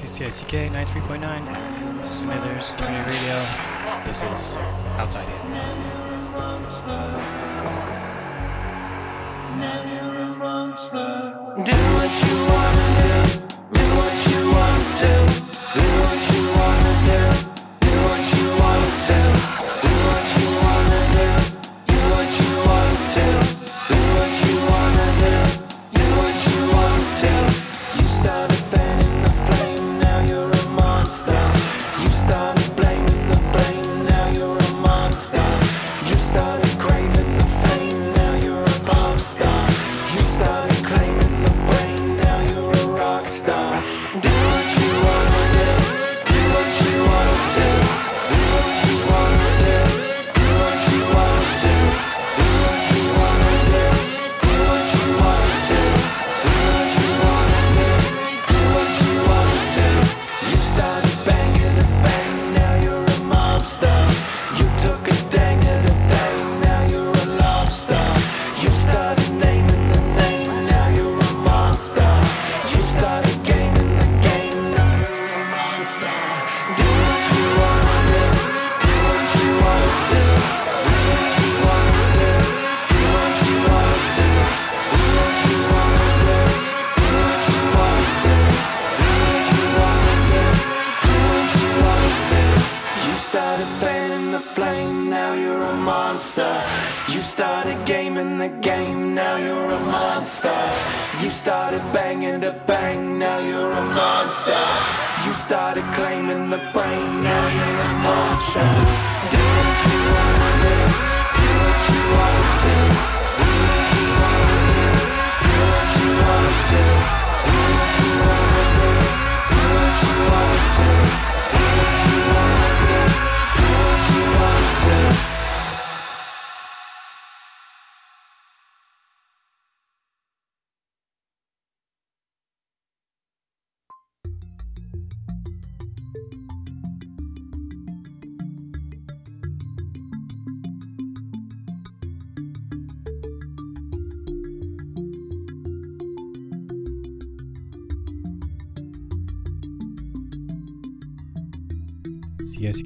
This is CICK 93.9, Smithers Community Radio. This is Outside In. Do what you wanna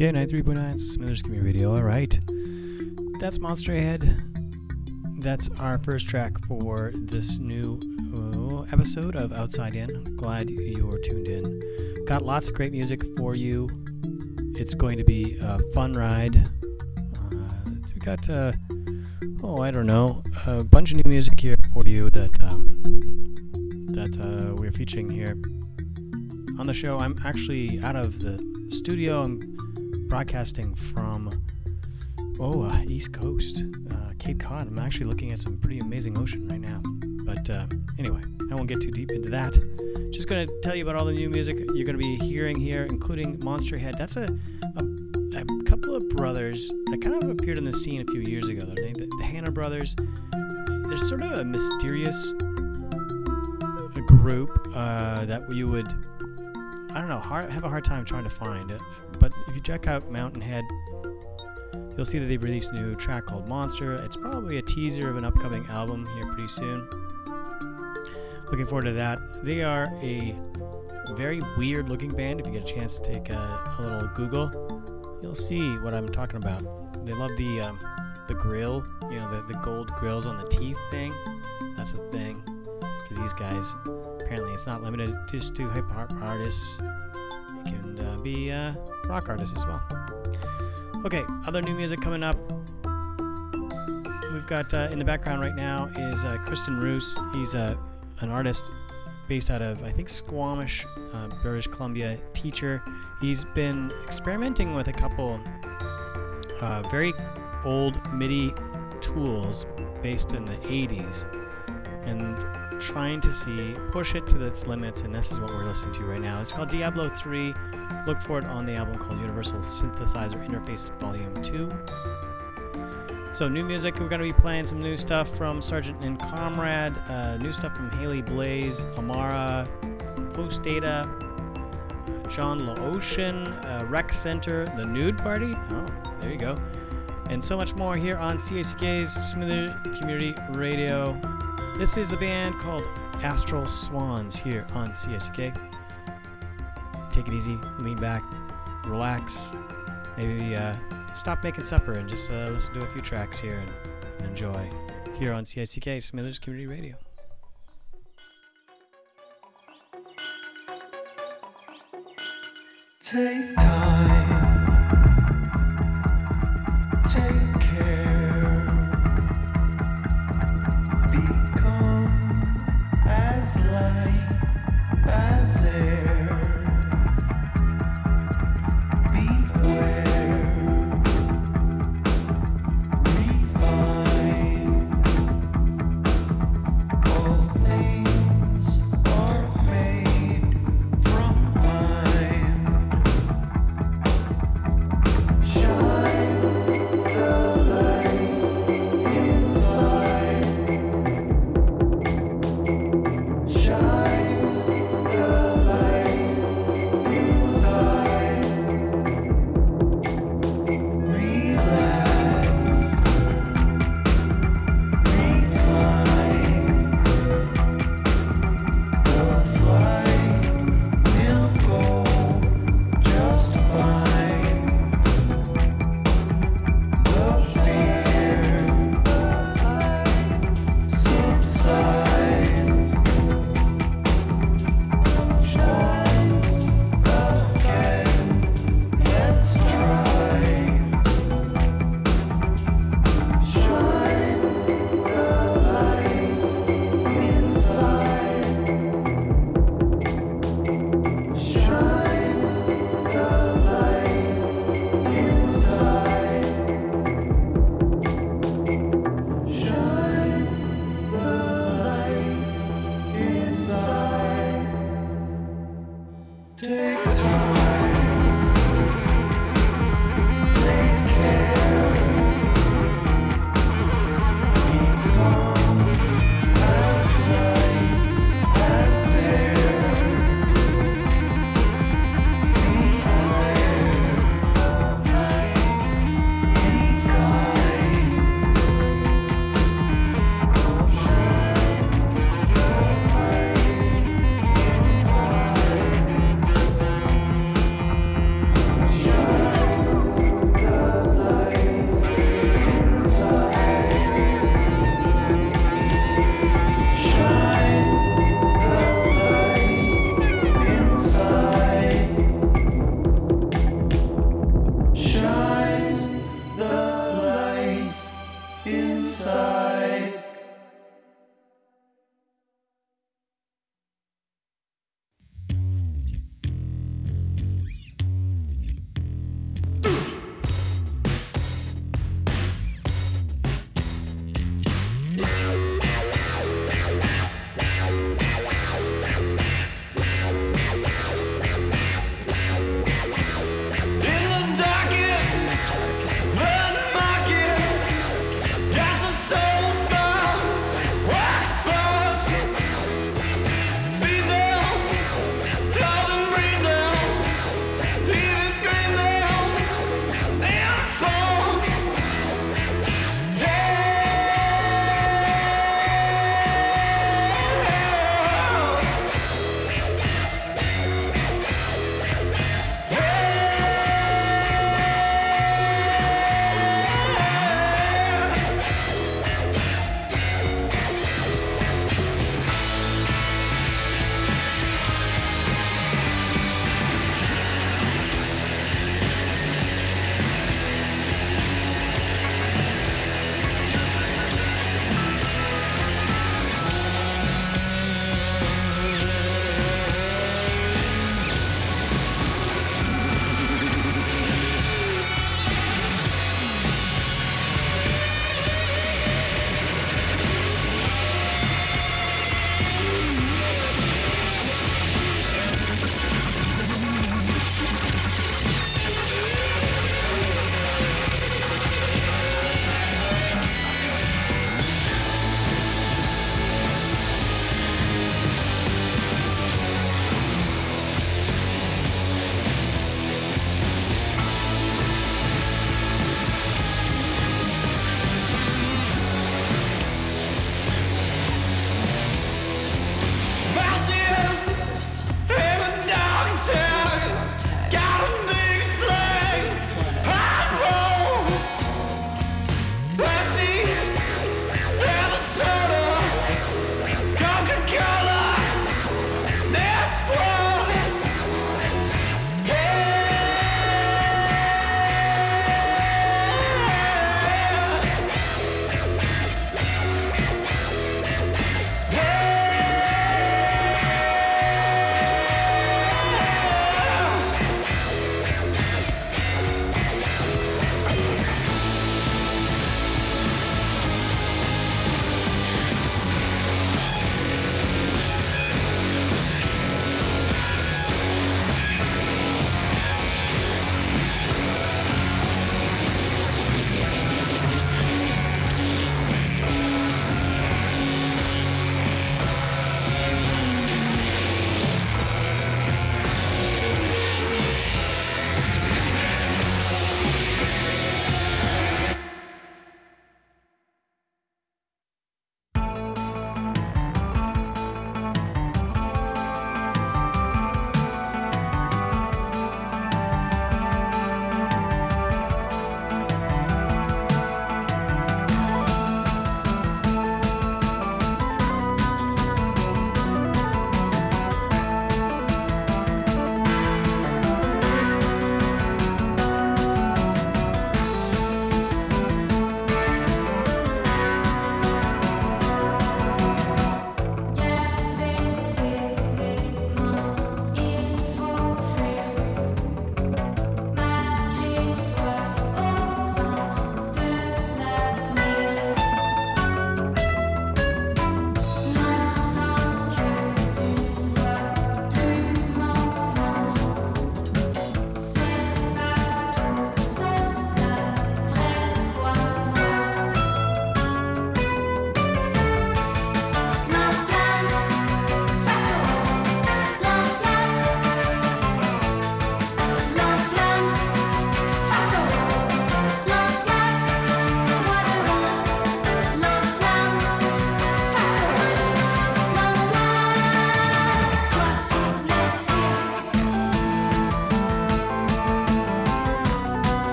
K93.9, it's Smithers Community Radio. All right. That's Monster Head. That's our first track for this new uh, episode of Outside In. Glad you're tuned in. Got lots of great music for you. It's going to be a fun ride. Uh, we got, uh, oh, I don't know, a bunch of new music here for you that um, that uh, we're featuring here on the show. I'm actually out of the studio. I'm broadcasting from oh uh, East Coast, uh, Cape Cod. I'm actually looking at some pretty amazing ocean right now. But uh, anyway, I won't get too deep into that. Just going to tell you about all the new music you're going to be hearing here, including Monster Head. That's a, a, a couple of brothers that kind of appeared on the scene a few years ago. The, the Hanna Brothers. They're sort of a mysterious group uh, that you would I don't know, hard, have a hard time trying to find it. But if you check out Monster Head, you'll see that they've released a new track called Monster. It's probably a teaser of an upcoming album here pretty soon. Looking forward to that. They are a very weird looking band. If you get a chance to take a, a little Google, you'll see what I'm talking about. They love the um, the grill, you know, the, the gold grills on the teeth thing. That's a thing for these guys. Apparently, it's not limited just to hip hop artists. It can uh, be uh, rock artists as well. Okay, other new music coming up. We've got uh, in the background right now is uh, Kristen Roos. He's uh, an artist based out of I think Squamish, uh, British Columbia. Teacher. He's been experimenting with a couple very old MIDI tools based in the 80s, and trying to see push it to its limits. And this is what we're listening to right now. It's called Diablo 3. Look for it on the album called Universal Synthesizer Interface Volume 2. So, new music, we're going to be playing some new stuff from Sergeant and Comrade, uh, new stuff from Haley Blais, Amara, Post Data, John Laocean, uh, Rec Center, The Nude Party. Oh, there you go. And so much more here on CACK's Smith Community Radio. This is a band called Astral Swans here on CSK. take it easy, lean back, relax, maybe uh, stop making supper and just uh, listen to a few tracks here and, and enjoy here on CICK Smithers Community Radio. Take time.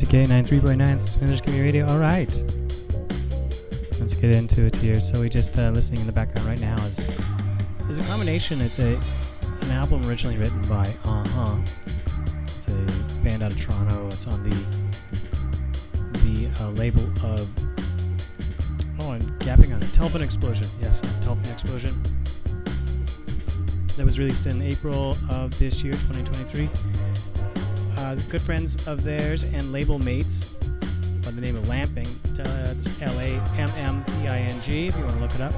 CSK 93.9 Smithers Community Radio. All right. Let's get into it here. So we just uh, listening in the background right now is is a combination. It's a an album originally written by Uh Huh. It's a band out of Toronto. It's on the the uh, label of oh, I'm gapping on it. Telephone Explosion. Yes, Telephone Explosion. That was released in April of this year, 2023 uh, good friends of theirs and label mates by the name of Lammping. That's L A M M P I N G if you want to look it up.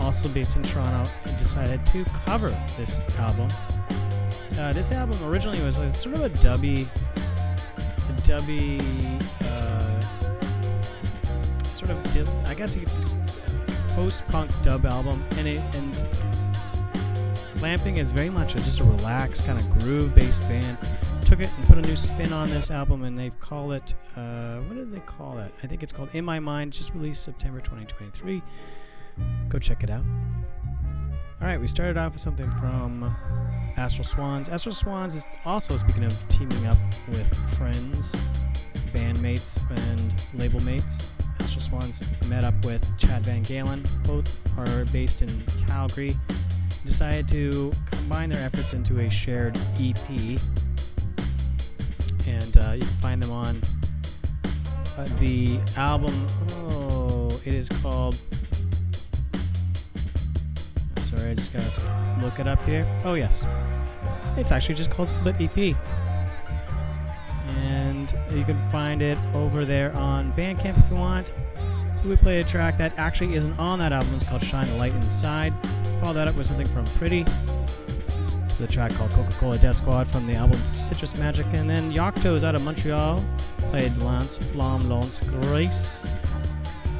Also based in Toronto, and decided to cover this album. Uh, this album originally was a, sort of a dubby, a dubby, uh, sort of, di- I guess you post-punk dub album, and it and Lammping is very much a, just a relaxed kind of groove-based band took it and put a new spin on this album, and they've called it. Uh, what did they call it? I think it's called "In My Mind." Just released September 2023. Go check it out. All right, we started off with something from Astral Swans. Astral Swans is also speaking of teaming up with friends, bandmates, and label mates. Astral Swans met up with Chad VanGaalen. Both are based in Calgary. Decided to combine their efforts into a shared EP and uh, you can find them on uh, the album. Oh, it is called. Sorry, I just gotta look it up here. Oh yes, it's actually just called Split EP, and you can find it over there on Bandcamp if you want. We play a track that actually isn't on that album. It's called Shine the Light Inside. Follow that up with something from Pretty the track called Coca Cola Death Squad from the album Citrus Magic. And then Yocto's out of Montreal played Lance Flamme Lance Grace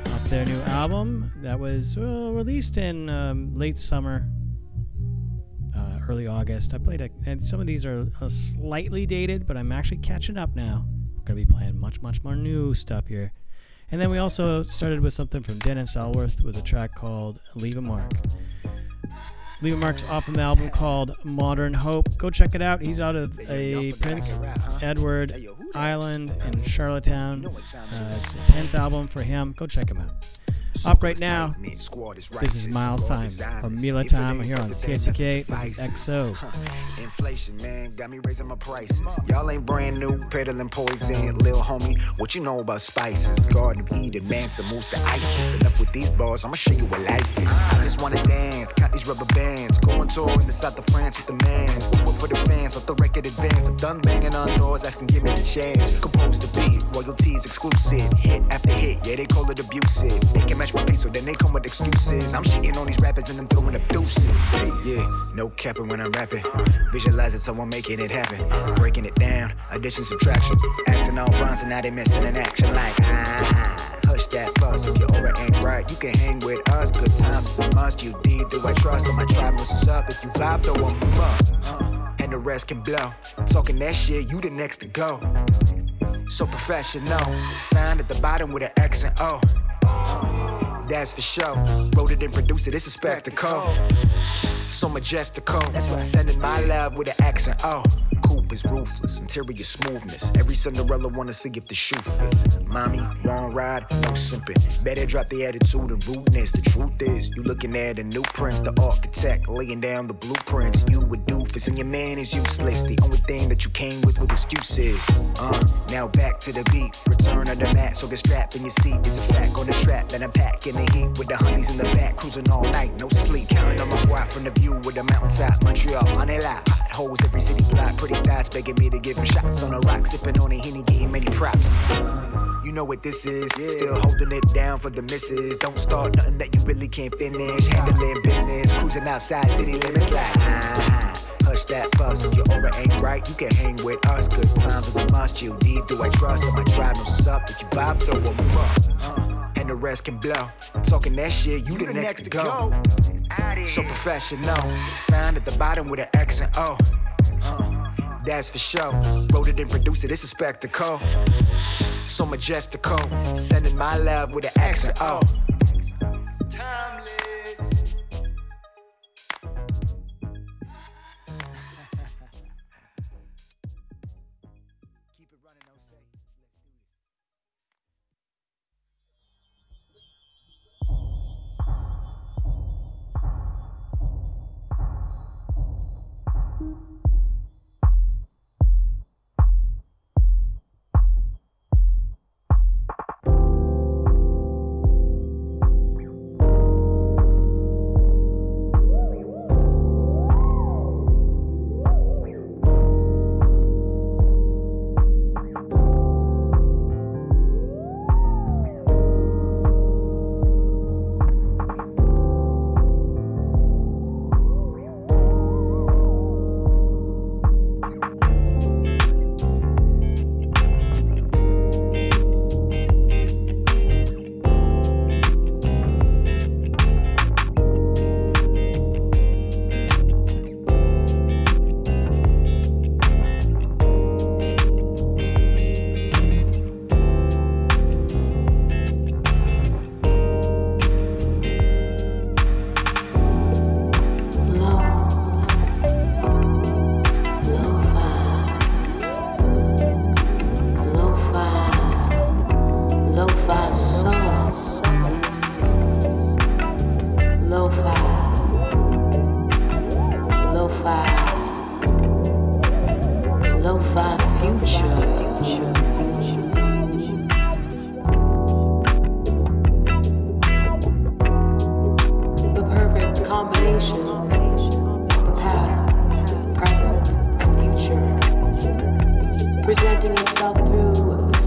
off their new album that was released in um, late summer, uh, early August. I played it, and some of these are uh, slightly dated, but I'm actually catching up now. We're going to be playing much, much more new stuff here. And then we also started with something from Dennis Ellsworth with a track called Leave a Mark. A Mark's off of the album called Modern Hope. Go check it out. He's out of a Prince Edward Island in Charlottetown. Uh, it's a 10th album for him. Go check him out. Up right now, this is Miles Time or Mila Time here on CSK. This is XO. Inflation, man, got me raising my prices. Y'all ain't brand new, peddling poison. Lil homie, what you know about spices? Garden of Eden, Mansa Musa, ISIS. Enough with these bars, I'ma show you what life is. I just wanna dance, count these rubber bands. Going tour in the south of France with the mans. Work for the fans, off the record advance. I'm done banging on doors, asking give me the chance. Compose the beat, royalties exclusive. Hit after hit, yeah, they call it abusive. They can match my pace, so then they come with excuses. I'm shitting on these rappers and then throwing up deuces. Yeah, no capping when I'm rapping. Visualize it, so I'm making it happen. Breaking it down, addition, subtraction. Acting all and now they missing in action like ah. Hush that fuss, if your aura ain't right, you can hang with us. Good times is a must. You did, do I trust? On my tribe, what's up. If you vibe, up. Uh, and the rest can blow. Talking that shit, you the next to go. So professional. Signed at the bottom with an X and O. That's for sure. Wrote it and produced it, it's a spectacle. So majestical. Sending my love with an accent. Oh, is ruthless, interior smoothness. Every Cinderella wanna see if the shoe fits. Mommy, wrong ride, no simping. Better drop the attitude and rudeness. The truth is, you looking at a new prince, the architect laying down the blueprints. You a doofus and your man is useless. The only thing that you came with with excuses. Uh, now back to the beat. Return of the mat, so get strapped in your seat. It's a fact on the trap that I'm packing the heat with the honeys in the back, cruising all night, no sleep. Counting on my guap from the view with the mountaintop. Montreal on a lot. Hot hoes every city block. Pretty thoughts begging me to give him shots on the rock. Sipping on a henny, getting many props. You know what this is. Still holding it down for the misses. Don't start nothing that you really can't finish. Handling business, cruising outside city limits like ah. Hush that fuss. If your aura ain't right, you can hang with us. Good times is a must. You need, do I trust? On my tribe knows what's up. If you vibe, throw 'em up. Uh, and the rest can blow. Talking that shit, you, the, next, to go. So professional. Signed at the bottom with an X and O. Uh, that's for sure. Wrote it and produced it, it's a spectacle. So majestical. Sending my love with an and O. Oh. Timeless.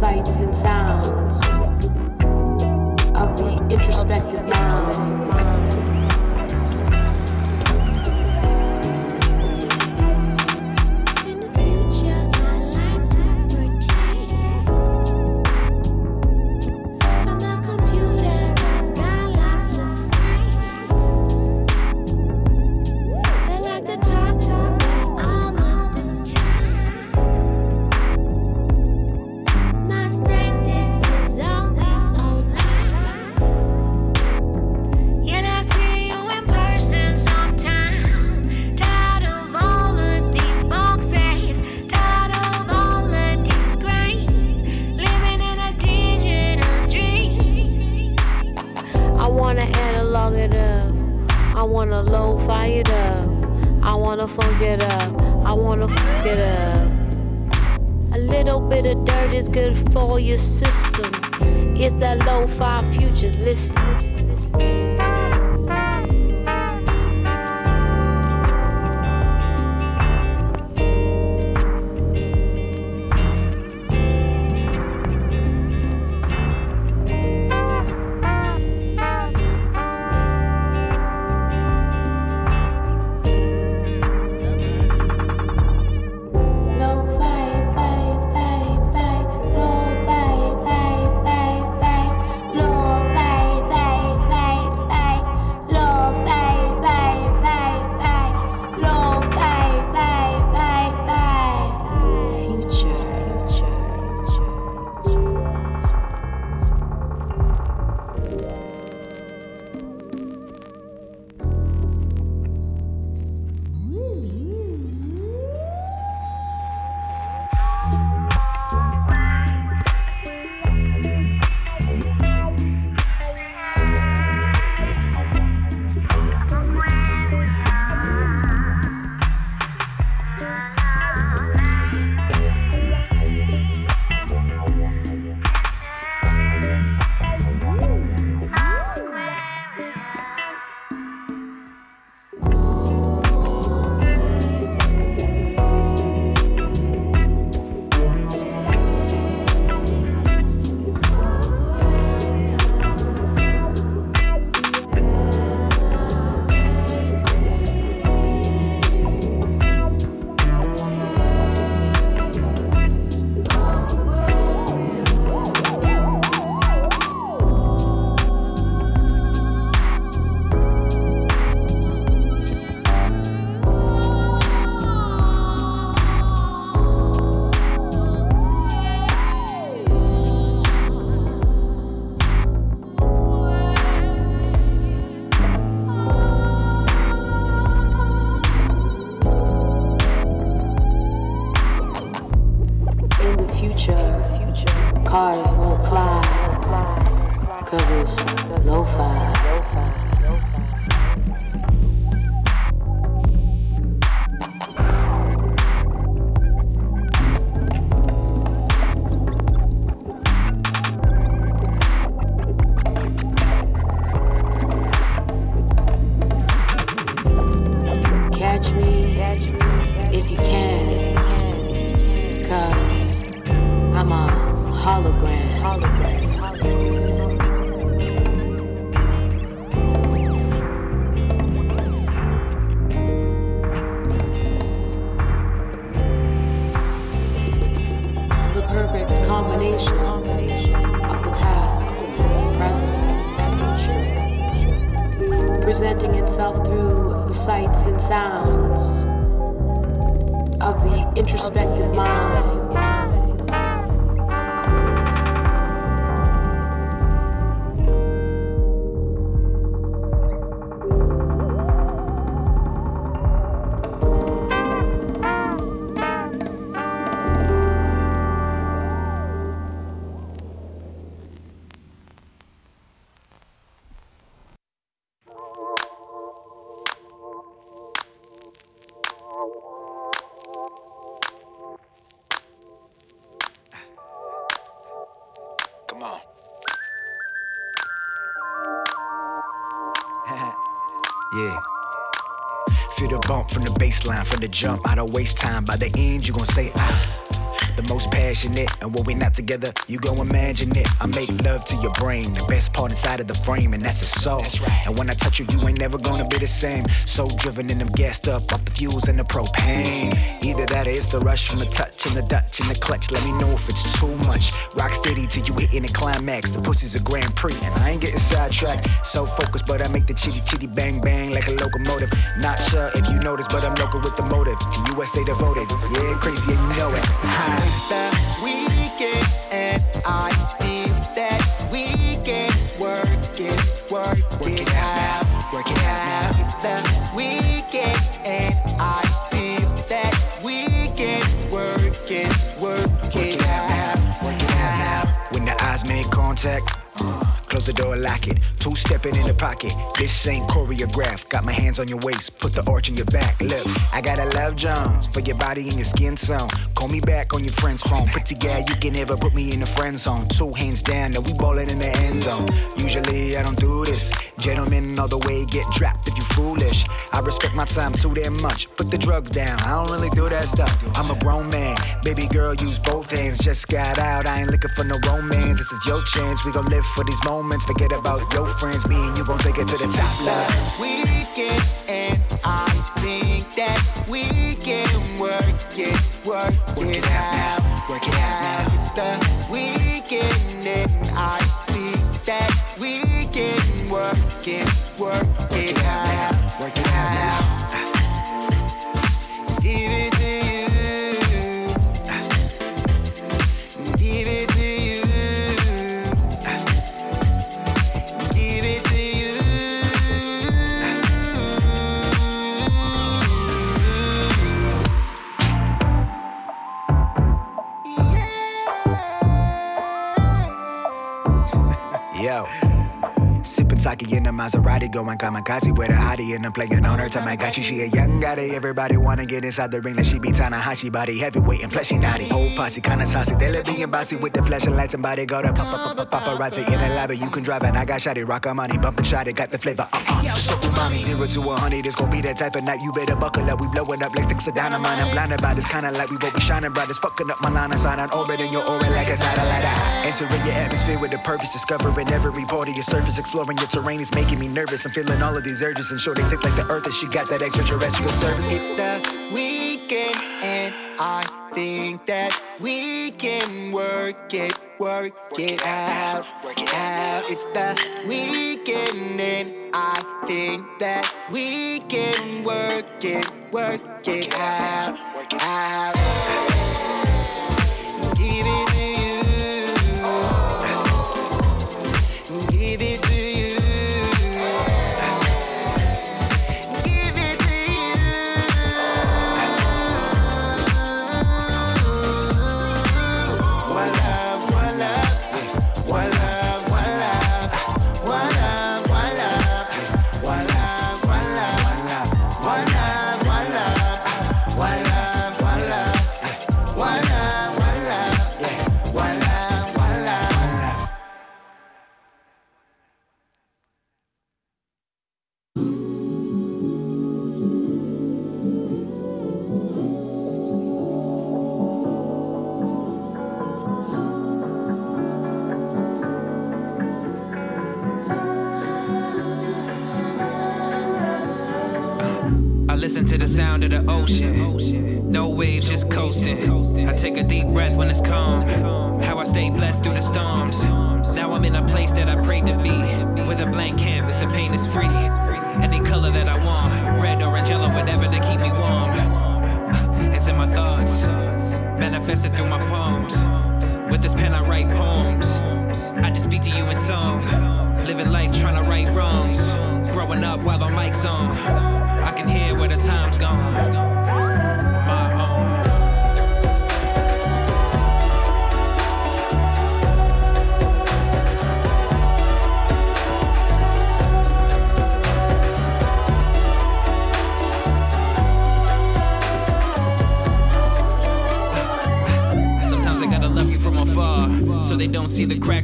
sights and sounds of the introspective mind. baseline from the jump. I don't waste time. By the end, you gon' say ah the most passionate. And when we're not together, you go imagine it. I make love to your brain, the best part inside of the frame, and that's a soul. And when I touch you, you ain't never gonna be the same. So driven and I'm gassed up off the fuels and the propane. Either that or it's the rush from the touch and the Dutch and the clutch. Let me know if it's too much. Rock steady till you hitting the climax. The pussy's a Grand Prix, and I ain't getting sidetracked. So focused, but I make the chitty chitty bang bang like a locomotive. Not sure if you notice, but I'm local with the motive. The US stay devoted. Yeah, crazy and you know it. Hi. It's the weekend and I feel that we can work it, work, Work it, it out now. Work it out now. It's the weekend and I feel that we can work it, work, Work it, it out out. now. Work it out now. When the eyes make contact, close the door, lock it. Two stepping in the pocket. This ain't choreographed. Got my hands on your waist, put the arch in your back. Look, I got a love Jones for your body and your skin tone. Call me back on your friend's phone. Pretty gal, you can never put me in the friend zone. Two hands down, now we ballin' in the end zone. Usually I don't do this. Gentlemen all the way get trapped if you foolish. I respect my time too damn much. Put the drugs down. I don't really do that stuff. I'm a grown man. Baby girl, use both hands. Just got out. I ain't looking for no romance. This is your chance. We gon' live for these moments. Forget about your friends. Me and you gon' take it to the top. Love. weekend and I think that we can work it, work, Work it, it out now. Work it out now. It's the weekend and I think that we can work it, work, Work it, it out out. now. Work it out now. Sippin' in a Maserati, going kamikaze with a hottie, and I'm playing on her Tamagotchi. She a young gotti, everybody wanna get inside the ring like she be Tanahashi, body heavyweight and plus she naughty. Whole posse kinda saucy, they let being bossy with the flashing lights and body go to pop pop paparazzi in the lobby. You can drive and I got shotty, rock money, bumpin' shotty, got the flavor. Uh uh. So umami, zero to a hundred, this gon' be that type of night. You better buckle up, we blowin' up like sticks of dynamite. I'm blinded by this kinda like we both be shining bright. It's fucking up my line of sight on orbiting your orbit like a satellite. Entering your atmosphere with a purpose, discovering every part of your surface, exploring your terrain is making me nervous. I'm feeling all of these urges, and sure they think like the earth and she got that extraterrestrial service. It's the weekend and I think that we can work it, work it out, work it out. It's the weekend and I think that we can work it, work it out, work it out.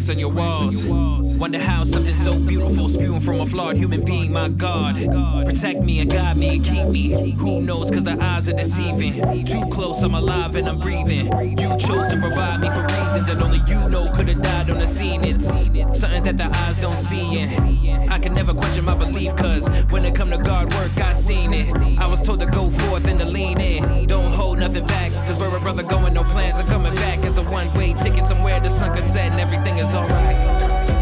on your walls. Wonder how something so beautiful spewing from a flawed human being, my God. Protect me and guide me and keep me. Who knows, cause the eyes are deceiving. Too close, I'm alive and I'm breathing. You chose to provide me for reasons that only you know could have died on the scene. It's something that the eyes don't see. And I can never question my belief, cause when it come to God work, I seen it. I was told to go forth and to lean in. Don't hold nothing back, cause where a brother going, no plans are coming back. It's a one way ticket somewhere the sun can set and everything is alright.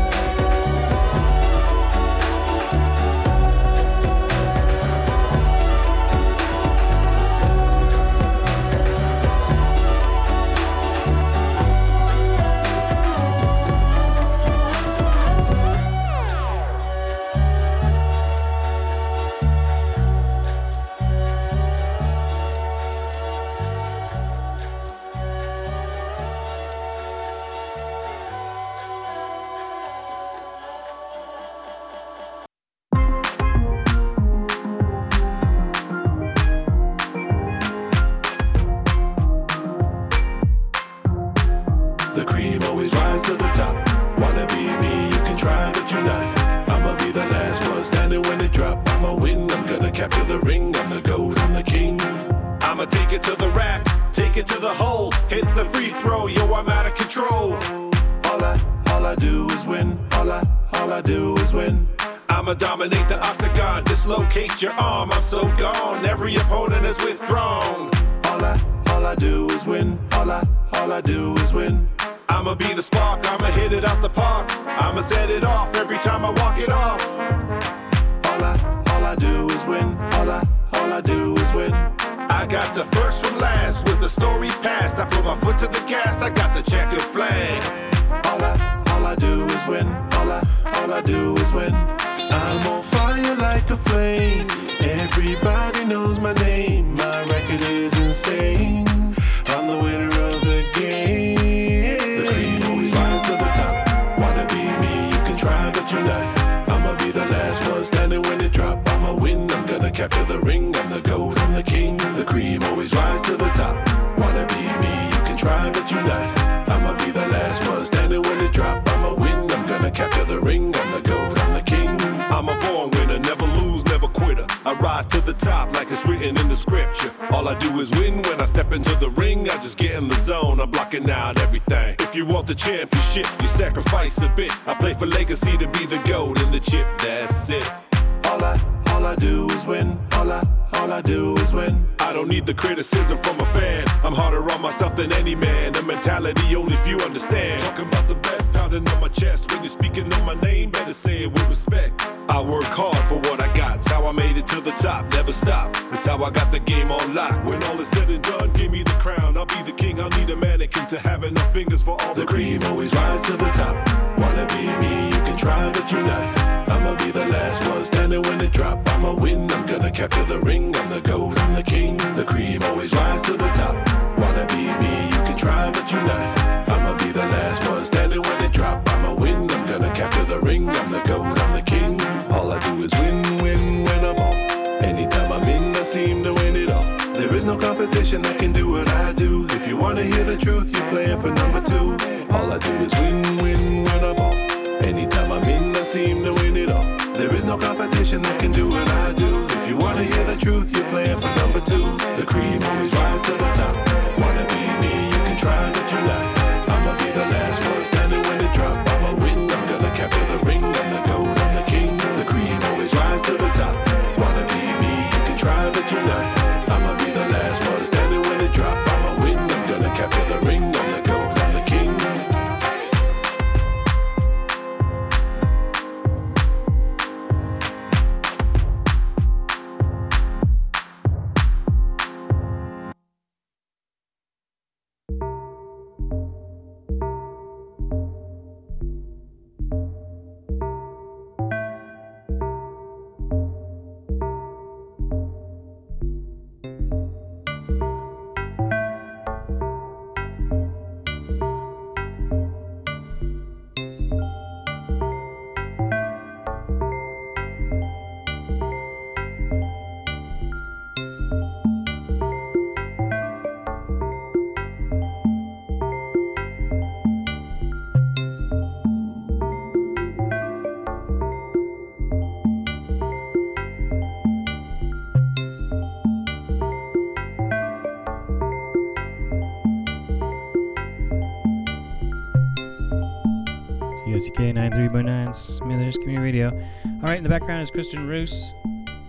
CSK 93.9 Smithers Community Radio. All right, in the background is Kristen Roos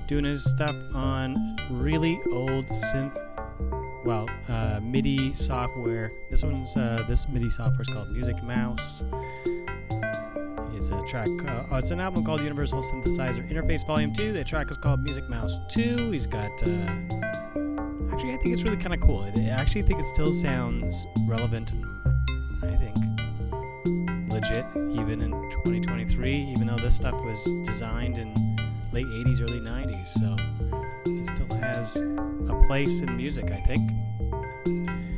doing his stuff on really old synth, well, uh, MIDI software. This one's uh, this MIDI software is called Music Mouse. It's a track. Uh, oh, it's an album called Universal Synthesizer Interface Volume Two. The track is called Music Mouse Two. He's got. Uh, actually, I think it's really kind of cool. I actually think it still sounds relevant legit even in 2023. Even though this stuff was designed in late 80s, early 90s, so it still has a place in music. I think.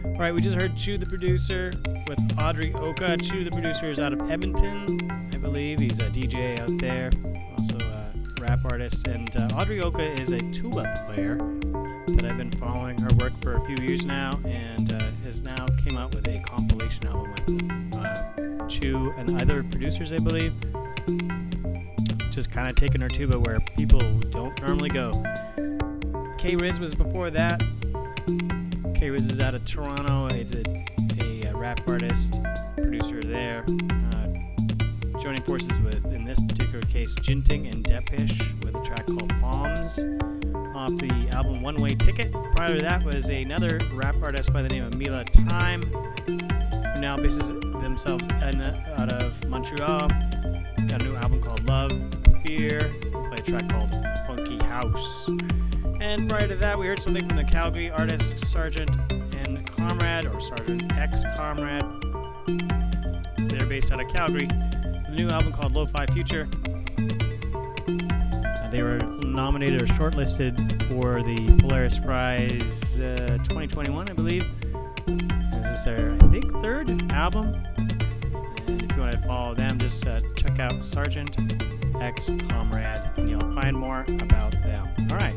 All right, we just heard Chew the producer with Audrey Ochoa. Chew the producer is out of Edmonton, I believe. He's a DJ out there, also a rap artist. And uh, Audrey Ochoa is a tuba player that I've been following her work for a few years now, and uh, has now came out with a compilation album with uh, Chew and other producers, I believe. Just kind of taking her tuba where people don't normally go. K Riz was before that. K Riz is out of Toronto. He's a, a, uh, rap artist, producer there. Uh, joining forces with, in this particular case, Jinting and Depish with a track called Palms off the album One Way Ticket. Prior to that was another rap artist by the name of Mila Time, who now bases themselves in, out of Montreal. Got a new album called Love, Fear, play a track called Funky House. And prior to that, we heard something from the Calgary artist Sargeant and Comrade, or Sargeant X Comrade. They're based out of Calgary. The new album called Lo-Fi Future. Uh, they were nominated or shortlisted for the Polaris Prize uh, 2021, I believe. Is their, I think, third album. And if you want to follow them, just uh, check out Sargeant X Comrade, and you'll find more about them. All right.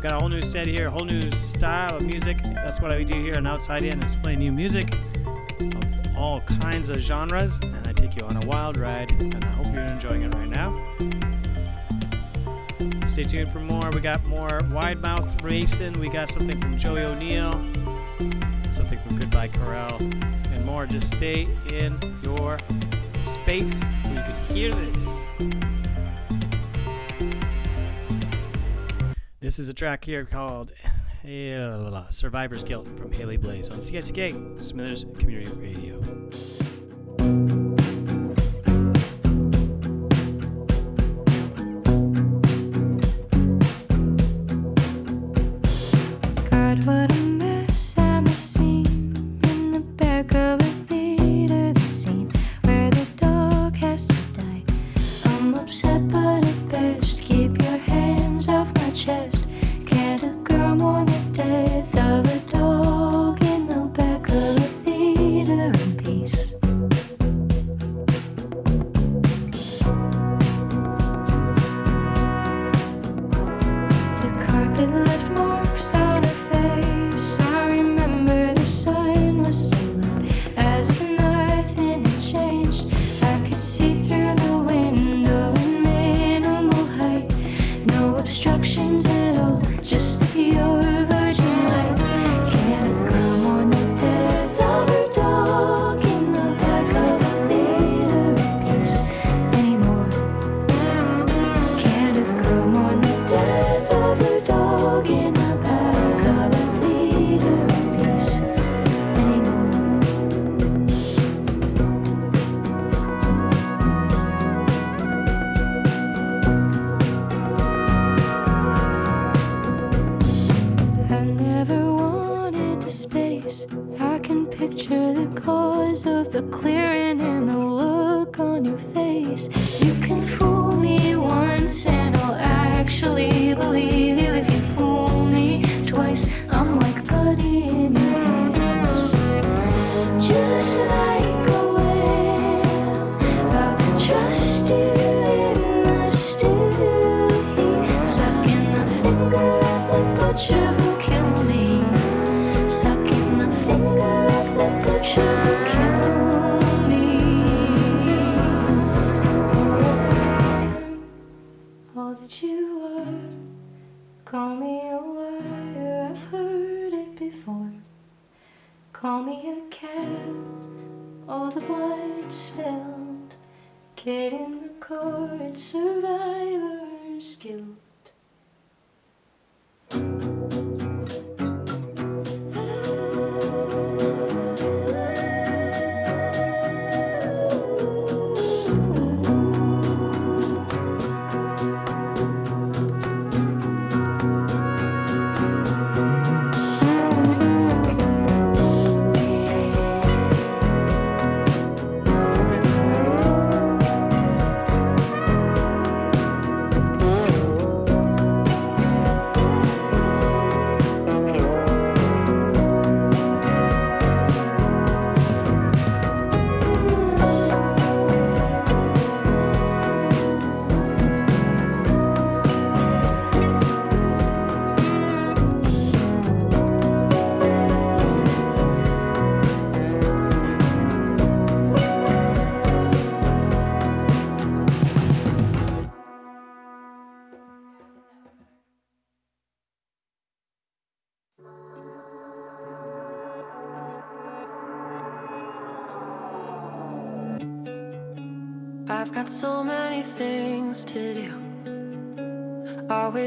Got a whole new set here, a whole new style of music. That's what I do here on Outside In, is play new music of all kinds of genres, and I take you on a wild ride, and I hope you're enjoying it right now. Stay tuned for more. We got more Wide Mouth Racing. We got something from Joey O'Neill, something from Goodbye Corral, and more. Just stay in your space where you can hear this. This is a track here called eh, Survivor's Guilt from Haley Blais on CSK, Smithers Community Radio.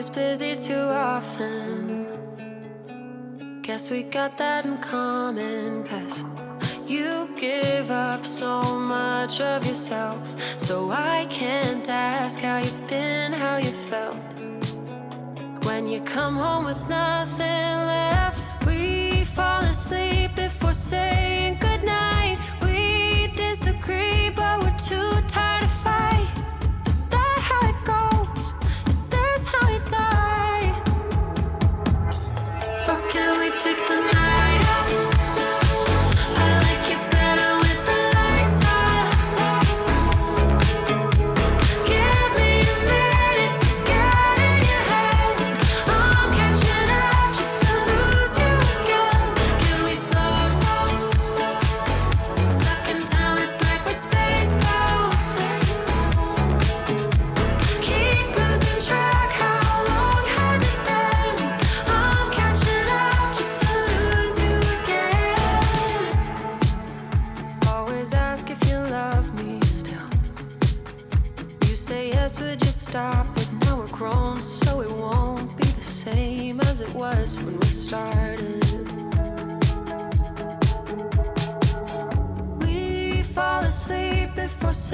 always busy too often. Guess we got that in common, cause you give up so much of yourself. So I can't ask how you've been, how you felt. When you come home with nothing left, we fall asleep before saying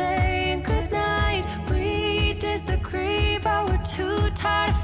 saying goodnight. We disagree, but we're too tired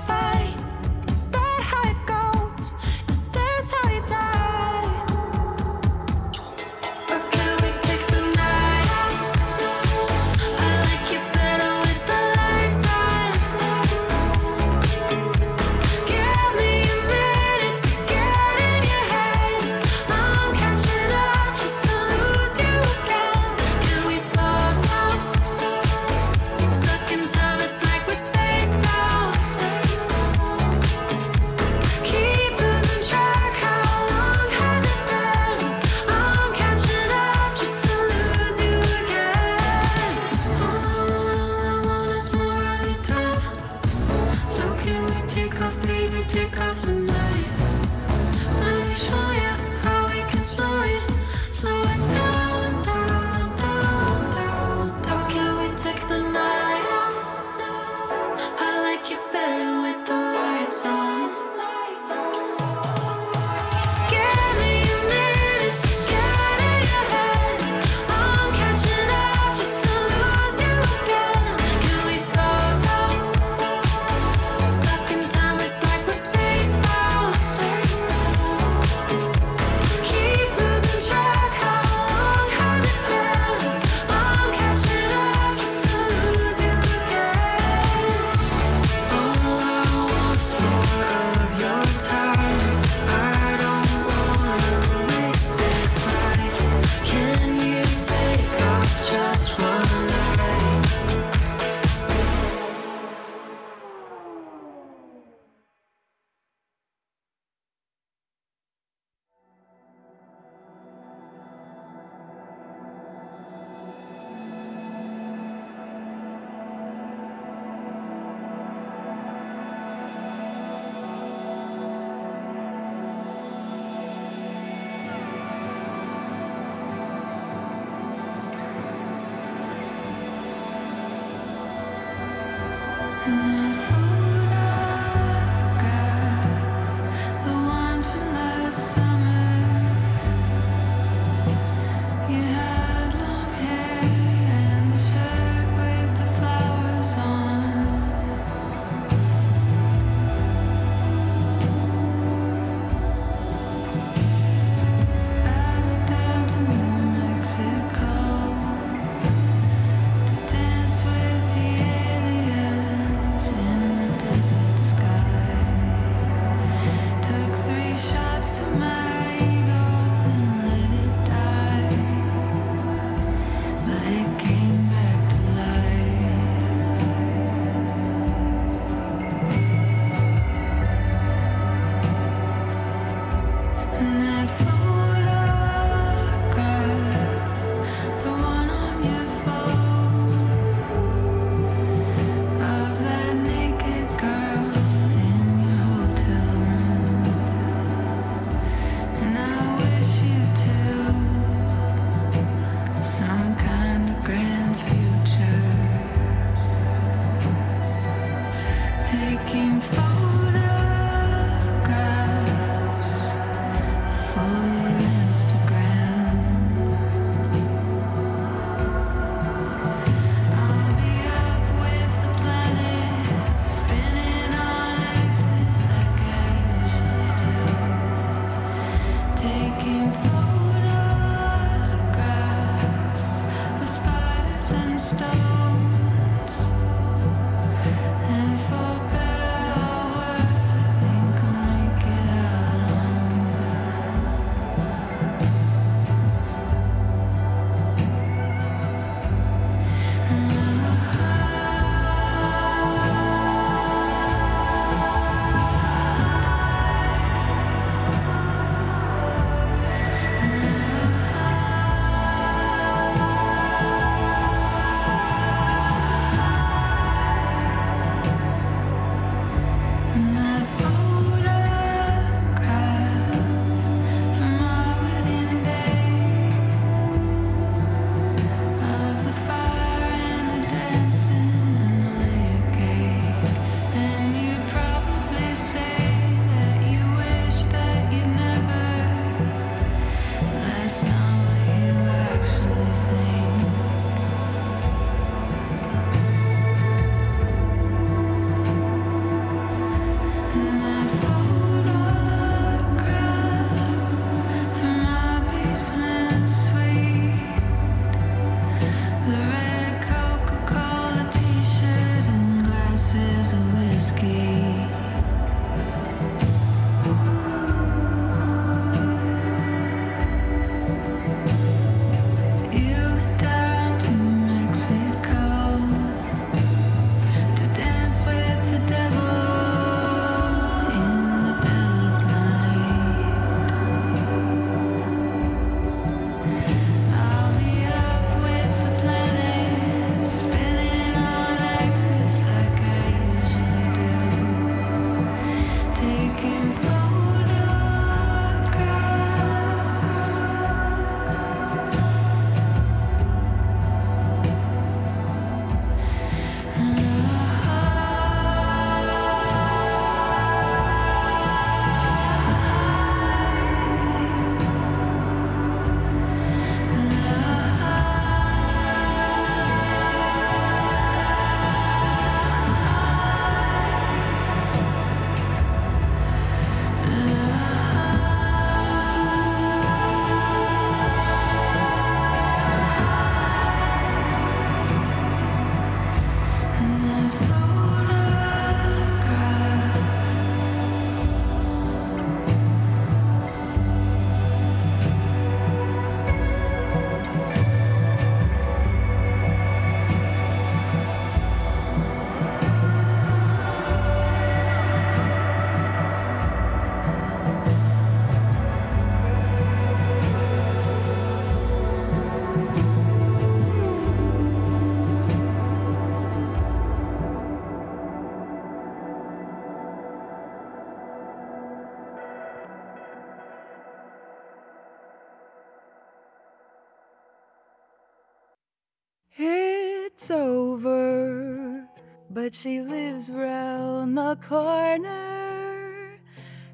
but she lives round the corner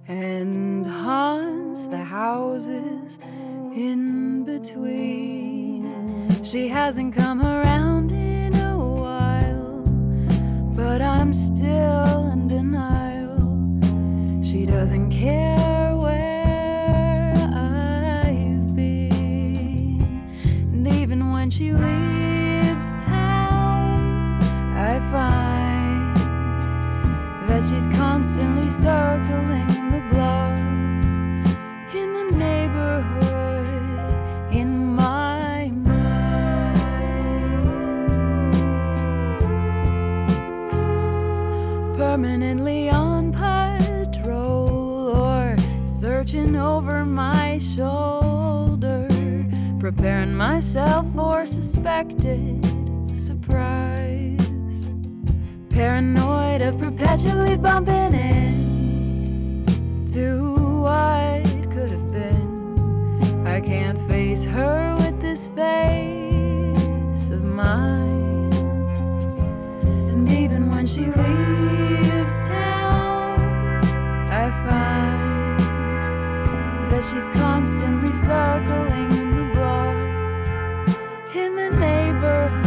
and haunts the houses in between. She hasn't come around in a while, but I'm still in denial. She doesn't care where I've been. And even when she leaves she's constantly circling the block in the neighborhood in my mind. Permanently on patrol or searching over my shoulder, preparing myself for suspected surprise. Paranoid of perpetually bumping in to what could have been. I can't face her with this face of mine. And even when she leaves town, I find that she's constantly circling the block in the neighborhood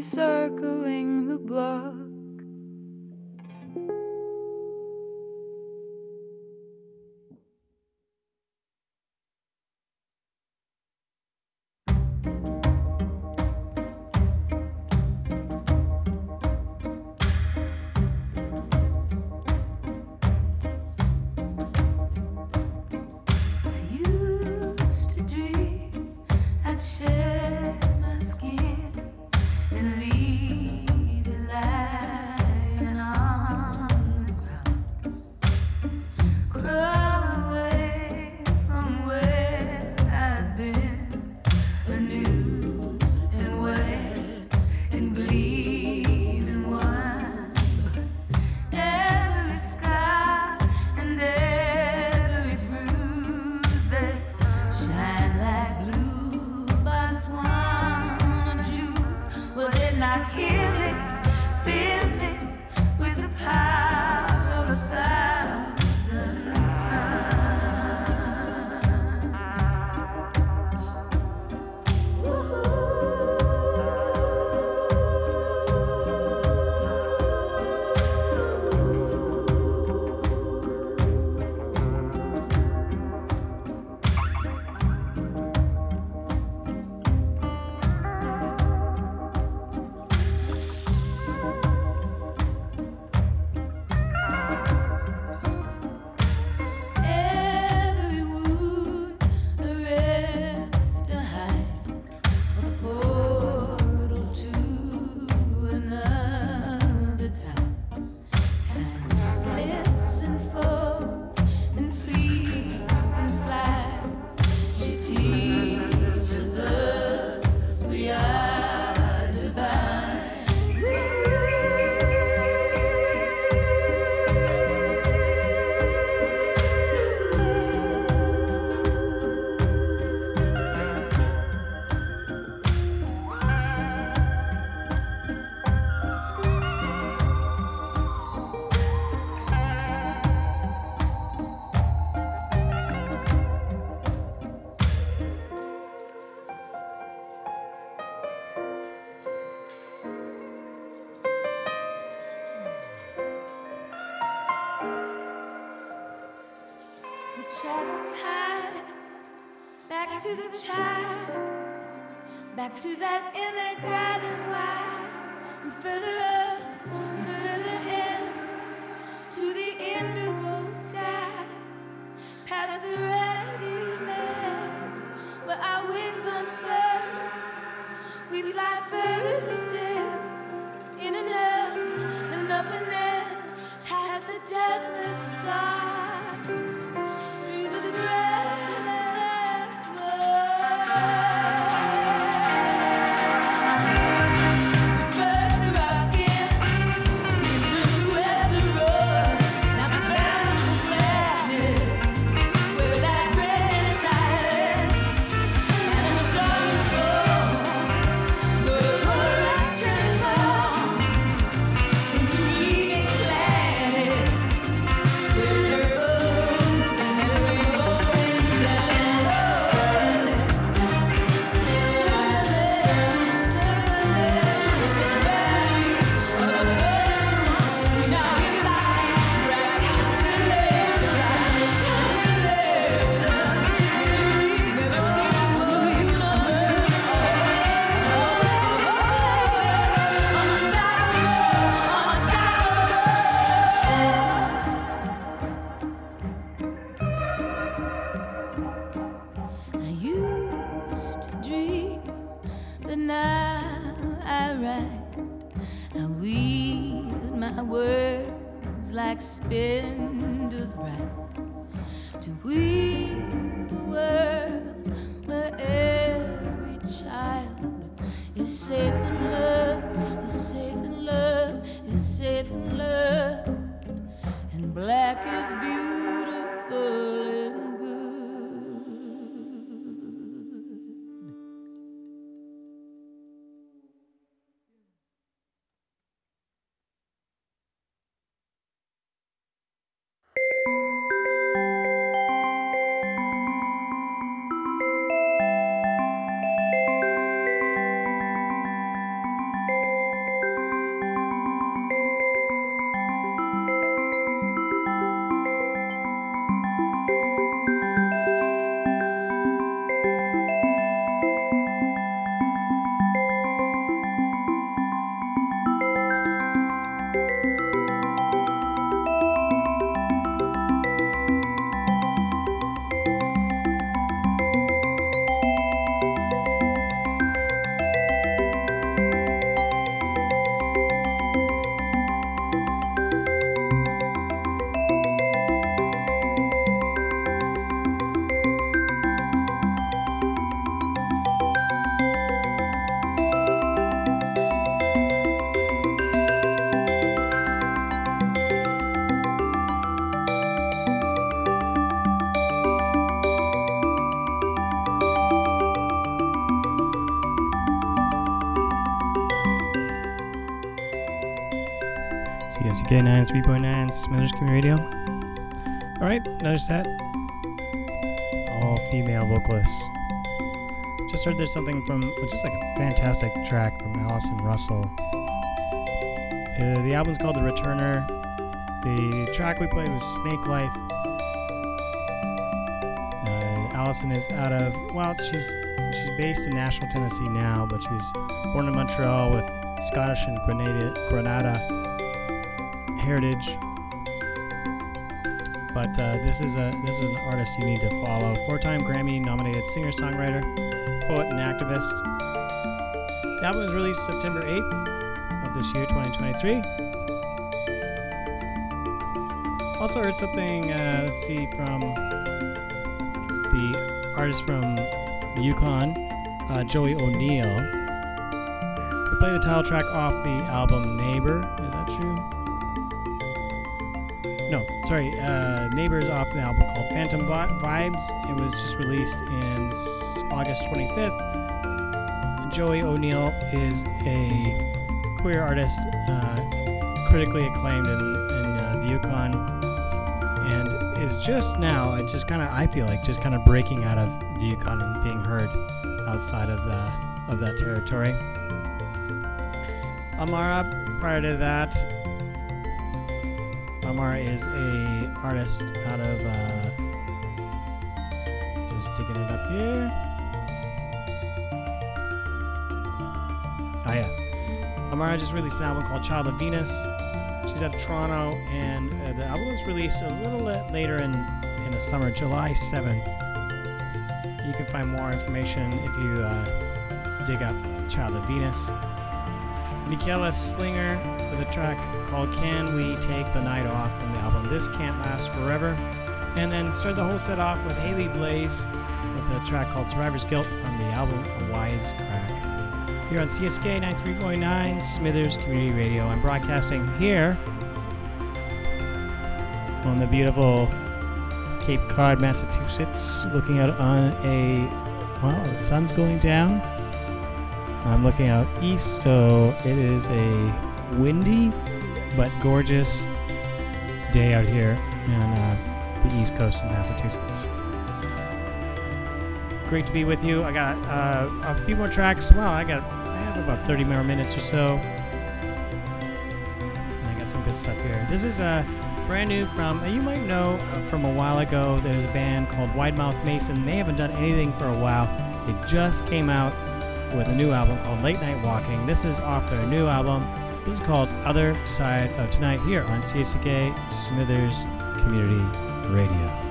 circling the block. Child, back to that 3.9 Smithers Community Radio. Alright, another set. All female vocalists. Just heard there's something from, just like a fantastic track from Allison Russell. Uh, the album's called The Returner. The track we played was Snake Life. Uh, Allison is out of, well, she's she's based in Nashville, Tennessee now, but she was born in Montreal with Scottish and Grenada, Grenada heritage. But uh, this is a this is an artist you need to follow. Four-time Grammy-nominated singer-songwriter, poet, and activist. The album was released September 8th of this year, 2023. Also heard something. Uh, let's see from the artist from Yukon, uh, Joey O'Neill. We play the title track off the album Neighbor. Is that true? No, sorry. Uh, Neighbors off the album called Phantom Vi- Vibes. It was just released in August 25th. Joey O'Neill is a queer artist, uh, critically acclaimed in, in uh, the Yukon, and is just now, I just kind of, I feel like, just kind of breaking out of the Yukon and being heard outside of the of that territory. Amara, prior to that, Omar is a artist out of uh, just digging it up here. Oh yeah, Amara just released an album called Child of Venus. She's out of Toronto, and uh, the album was released a little later in in the summer, July seventh. You can find more information if you uh, dig up Child of Venus. Michaela Slinger with a track called Can We Take the Night Off from the album This Can't Last Forever. And then start the whole set off with Haley Blais with a track called Survivor's Guilt from the album A Wise Crack. Here on CSK 93.9 Smithers Community Radio. I'm broadcasting here on the beautiful Cape Cod, Massachusetts, looking out on a, well, the sun's going down. I'm looking out east, so it is a windy but gorgeous day out here on uh, the east coast of Massachusetts. Great to be with you. I got uh, a few more tracks. Well, I got I have about 30 more minutes or so. And I got some good stuff here. This is uh, brand new from, uh, you might know uh, from a while ago, there's a band called Wide Mouth Mason. They haven't done anything for a while. They just came out with a new album called Late Night Walking. This is off their new album. This is called Other Side of Tonight here on CSK Smithers Community Radio.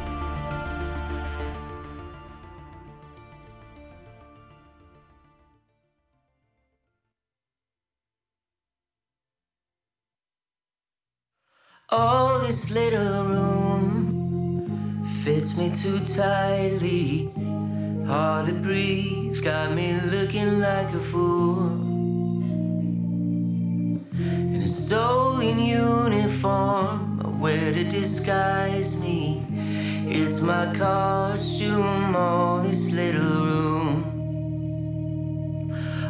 Oh, this little room fits me too tightly. Hard to breathe, got me looking like a fool. In a soul in uniform, a way to disguise me. It's my costume, all this little room.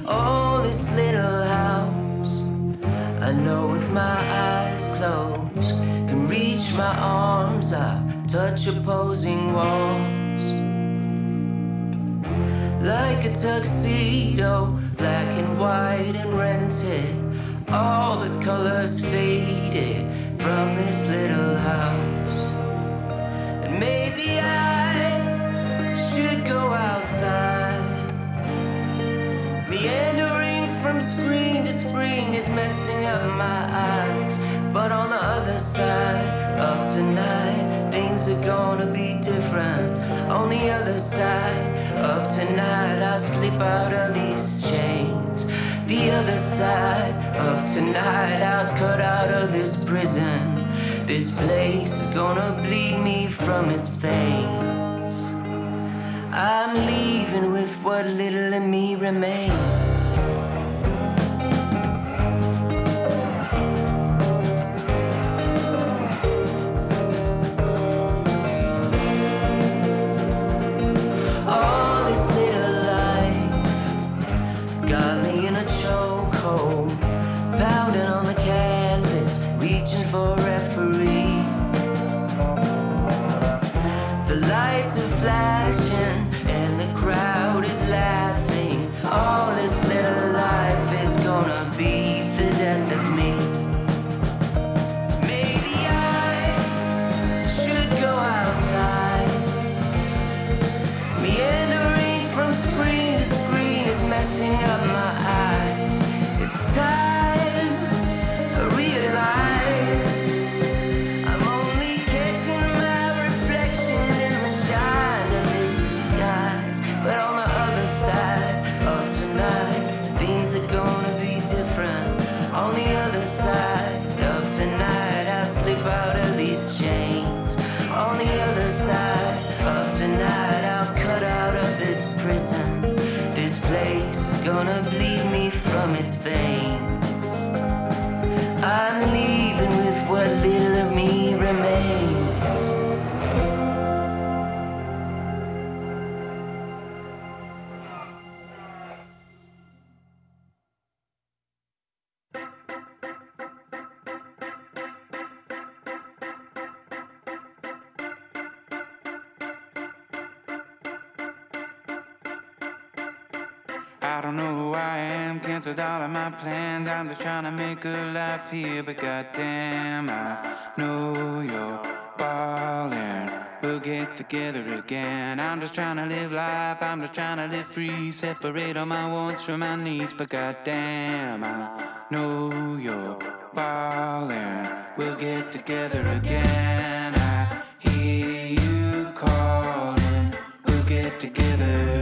All this little house. I know with my eyes closed, can reach my arms out, touch opposing walls. Like a tuxedo, black and white and rented. All the colors faded from this little house. And maybe I should go outside. Meandering from screen to screen is messing up my eyes. But on the other side of tonight, things are gonna be different. On the other side of tonight, I'll slip out of these chains. The other side of tonight, I'll cut out of this prison. This place is gonna bleed me from its veins. I'm leaving with what little of me remains. life here, but goddamn, I know you're ballin'. We'll get together again. I'm just trying to live life, I'm just trying to live free. Separate all my wants from my needs, but goddamn, I know you're ballin'. We'll get together again. I hear you callin'. We'll get together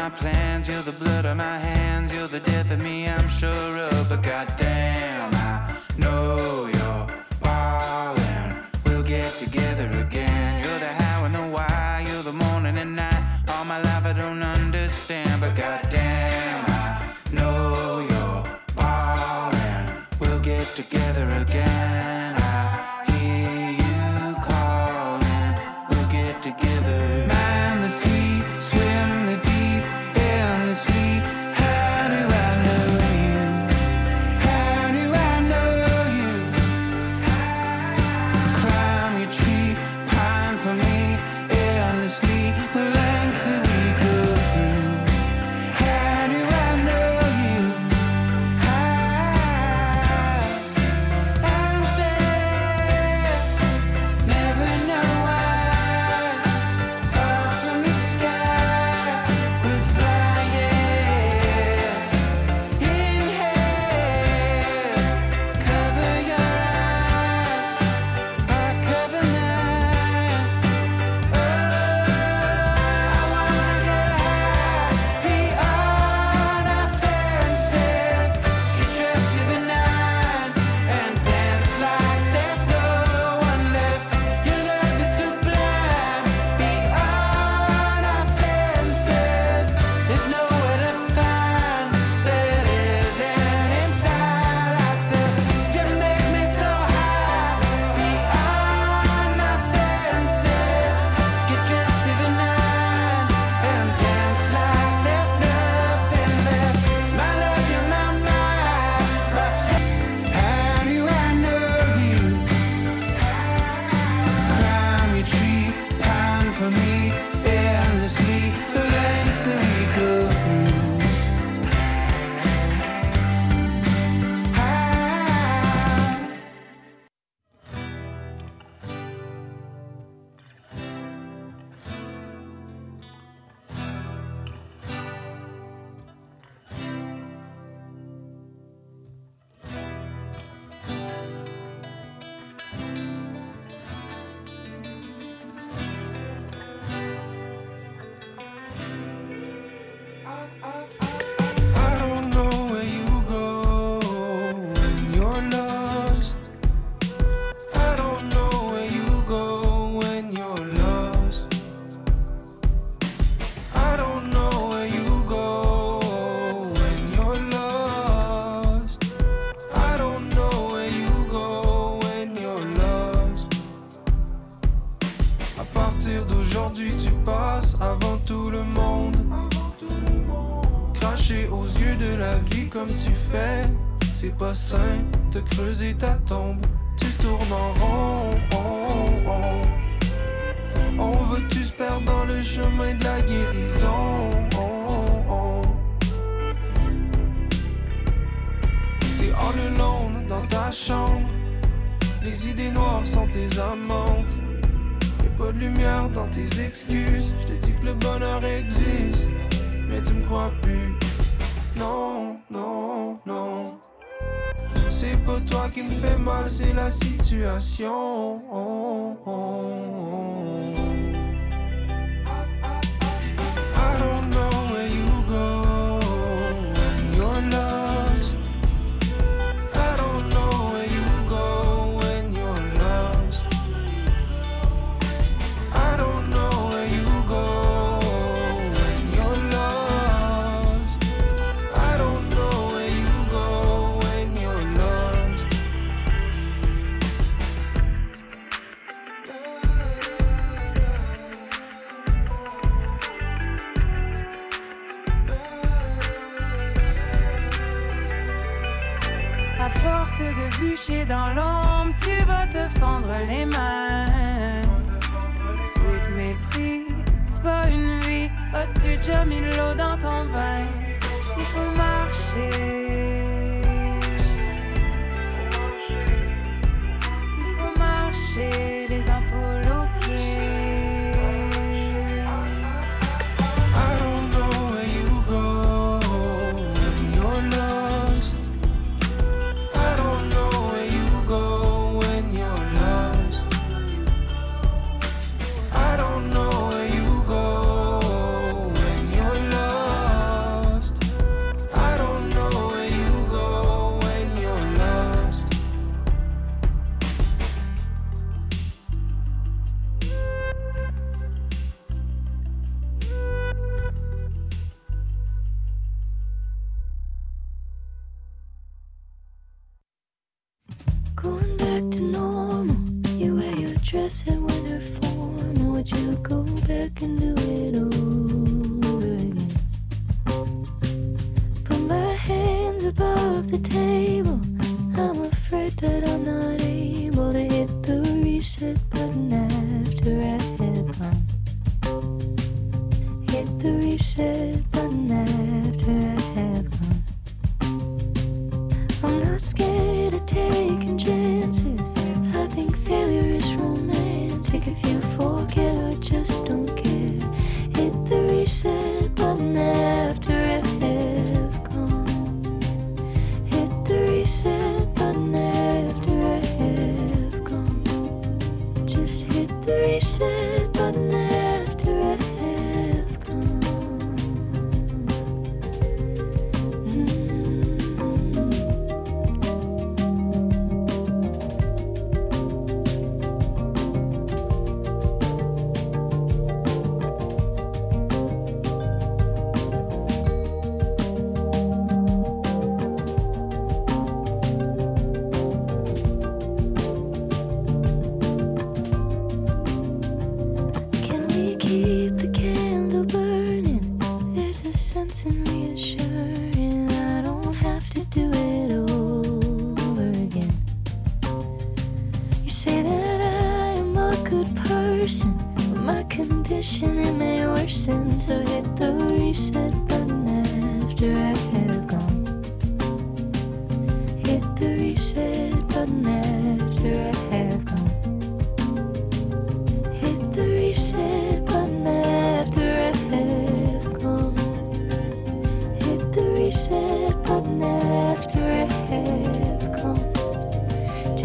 my plans. You're the blood on my hands. You're the death of me, I'm sure of. But goddamn, I know you're falling. We'll get together again. You're the how and the why. You're the morning and night. All my life, I don't know.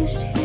pushed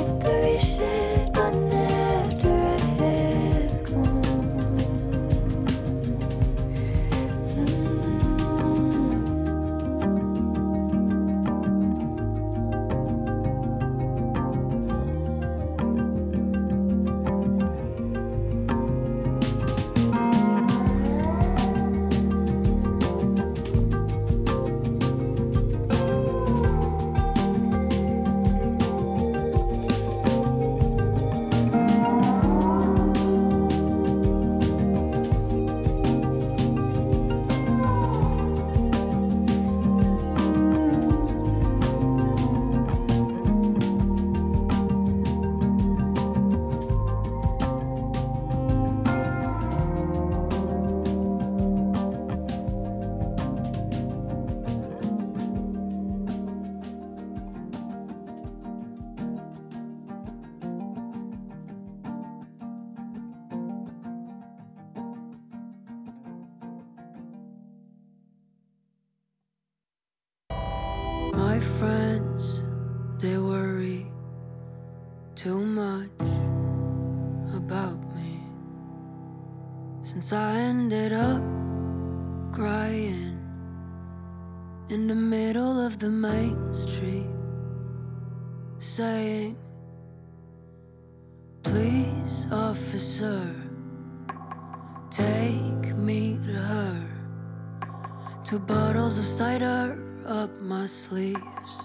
my sleeves.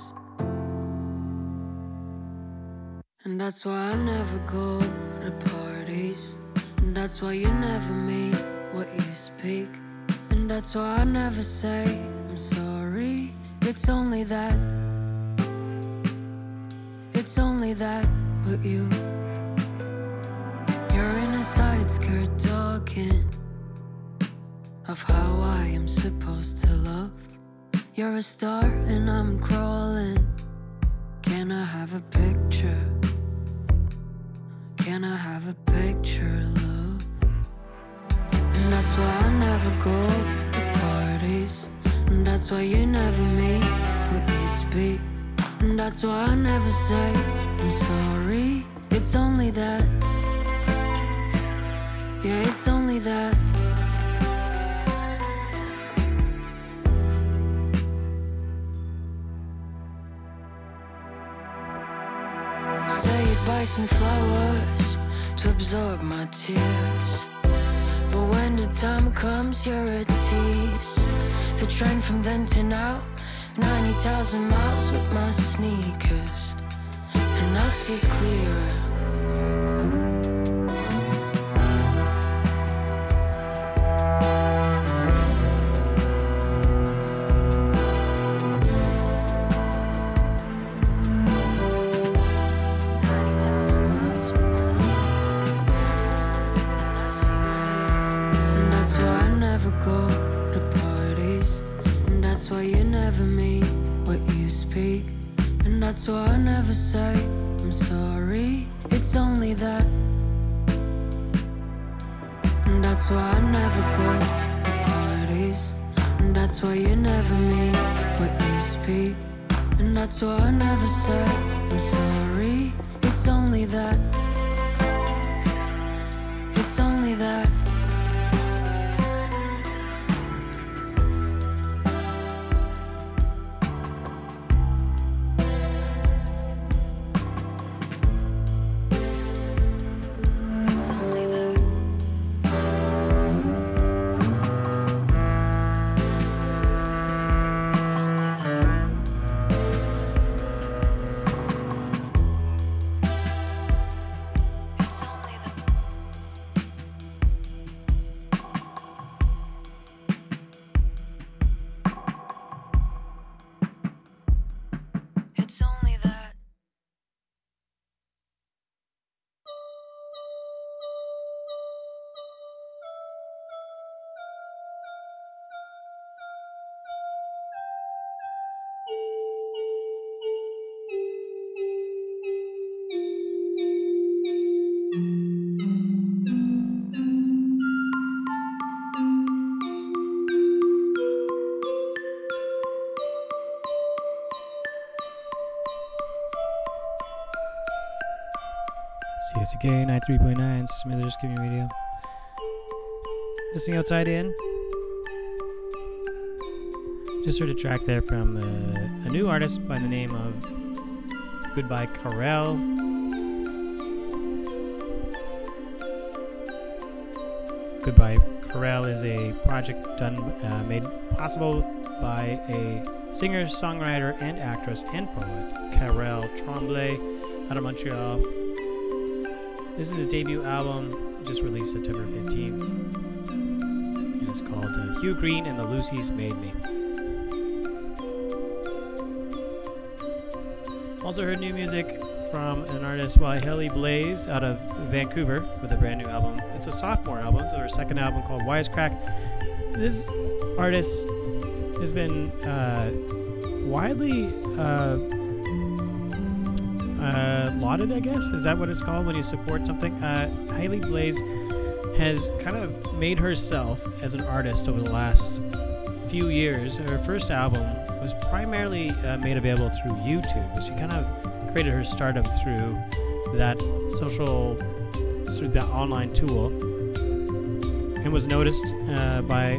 And that's why I never go to parties. And that's why you never mean what you speak. And that's why I never say I'm sorry. It's only that. It's only that, but you. You're in a tight skirt talking of how I am supposed to love. You're a star and I'm crawling. Can I have a picture? Can I have a picture, love? And that's why I never go to parties. And that's why you never meet what you speak. And that's why I never say I'm sorry. It's only that. Yeah, it's only that. Some flowers to absorb my tears. But when the time comes, you're a tease. The train from then to now, 90,000 miles with my sneakers. And I see clearer. Speak. And that's why I never say I'm sorry. It's only that. And that's why I never go to parties. And that's why you never meet what you speak. And that's why I never say I'm sorry. It's only that. It's only that. 93.9 Smithers Community Radio. Listening outside in. Just heard a track there from uh, a new artist by the name of Goodbye Karelle. Goodbye Karelle is a project done uh, made possible by a singer, songwriter, and actress and poet, Karelle Tremblay, out of Montreal. This is a debut album, just released September 15th. And it's called uh, Hugh Green and the Lucy's Made Me. Also heard new music from an artist Haley Blais out of Vancouver with a brand new album. It's a sophomore album, so her second album called Wisecrack. This artist has been uh, widely uh, lauded, I guess. Is that what it's called when you support something? Uh, Haley Blais has kind of made herself as an artist over the last few years. Her first album was primarily uh, made available through YouTube, she kind of created her stardom through that social, through that online tool, and was noticed uh, by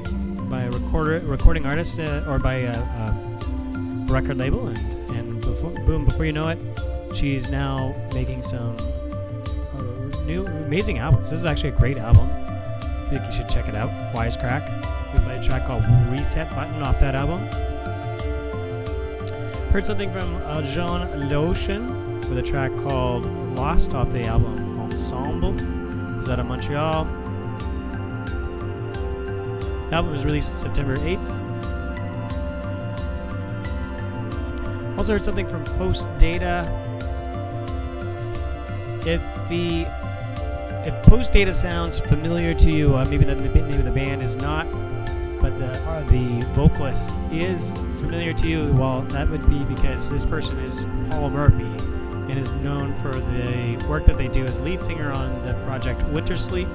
by a recorder, recording artist, uh, or by a, a record label, and and before, boom, before you know it, she's now making some uh, new amazing albums. This is actually a great album. I think you should check it out. Wisecrack. We played a track called Reset Button off that album. Heard something from uh, Jean Lotion with a track called Lost off the album Ensemble. Is out of Montreal. The album was released September 8th. Also heard something from Post Data if the if post data sounds familiar to you, uh, maybe the, name of the band is not, but the uh, the vocalist is familiar to you. Well, that would be because this person is Paul Murphy and is known for the work that they do as lead singer on the project Wintersleep.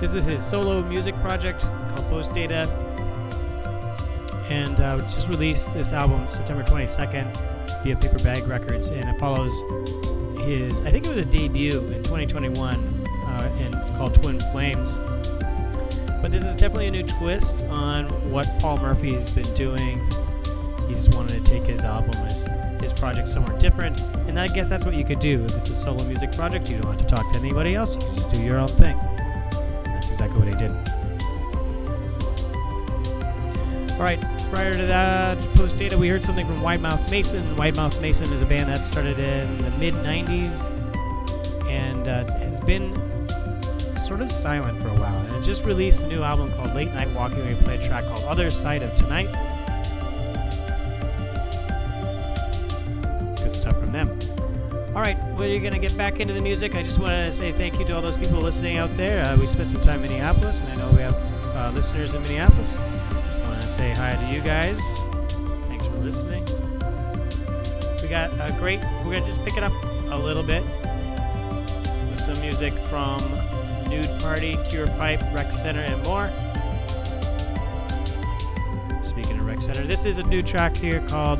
This is his solo music project called Post Data, and uh, just released this album September 22nd via Paper Bag Records, and it follows his I think it was a debut in 2021 uh, and called Twin Flames. But this is definitely a new twist on what Paul Murphy has been doing. He just wanted to take his album, his, his project somewhere different. And I guess that's what you could do. If it's a solo music project, you don't have to talk to anybody else. You just do your own thing. That's exactly what he did. All right, prior to that, post data, we heard something from Wide Mouth Mason. Wide Mouth Mason is a band that started in the mid 90s and uh, has been sort of silent for a while. And it just released a new album called Late Night Walking. We play a track called Other Side of Tonight. Good stuff from them. All right, we're going to get back into the music. I just want to say thank you to all those people listening out there. Uh, we spent some time in Minneapolis, and I know we have uh, listeners in Minneapolis. Say hi to you guys. Thanks for listening. We got a great, we're going to just pick it up a little bit with some music from Nude Party, Cure Pipe, Rec Center, and more. Speaking of Rec Center, this is a new track here called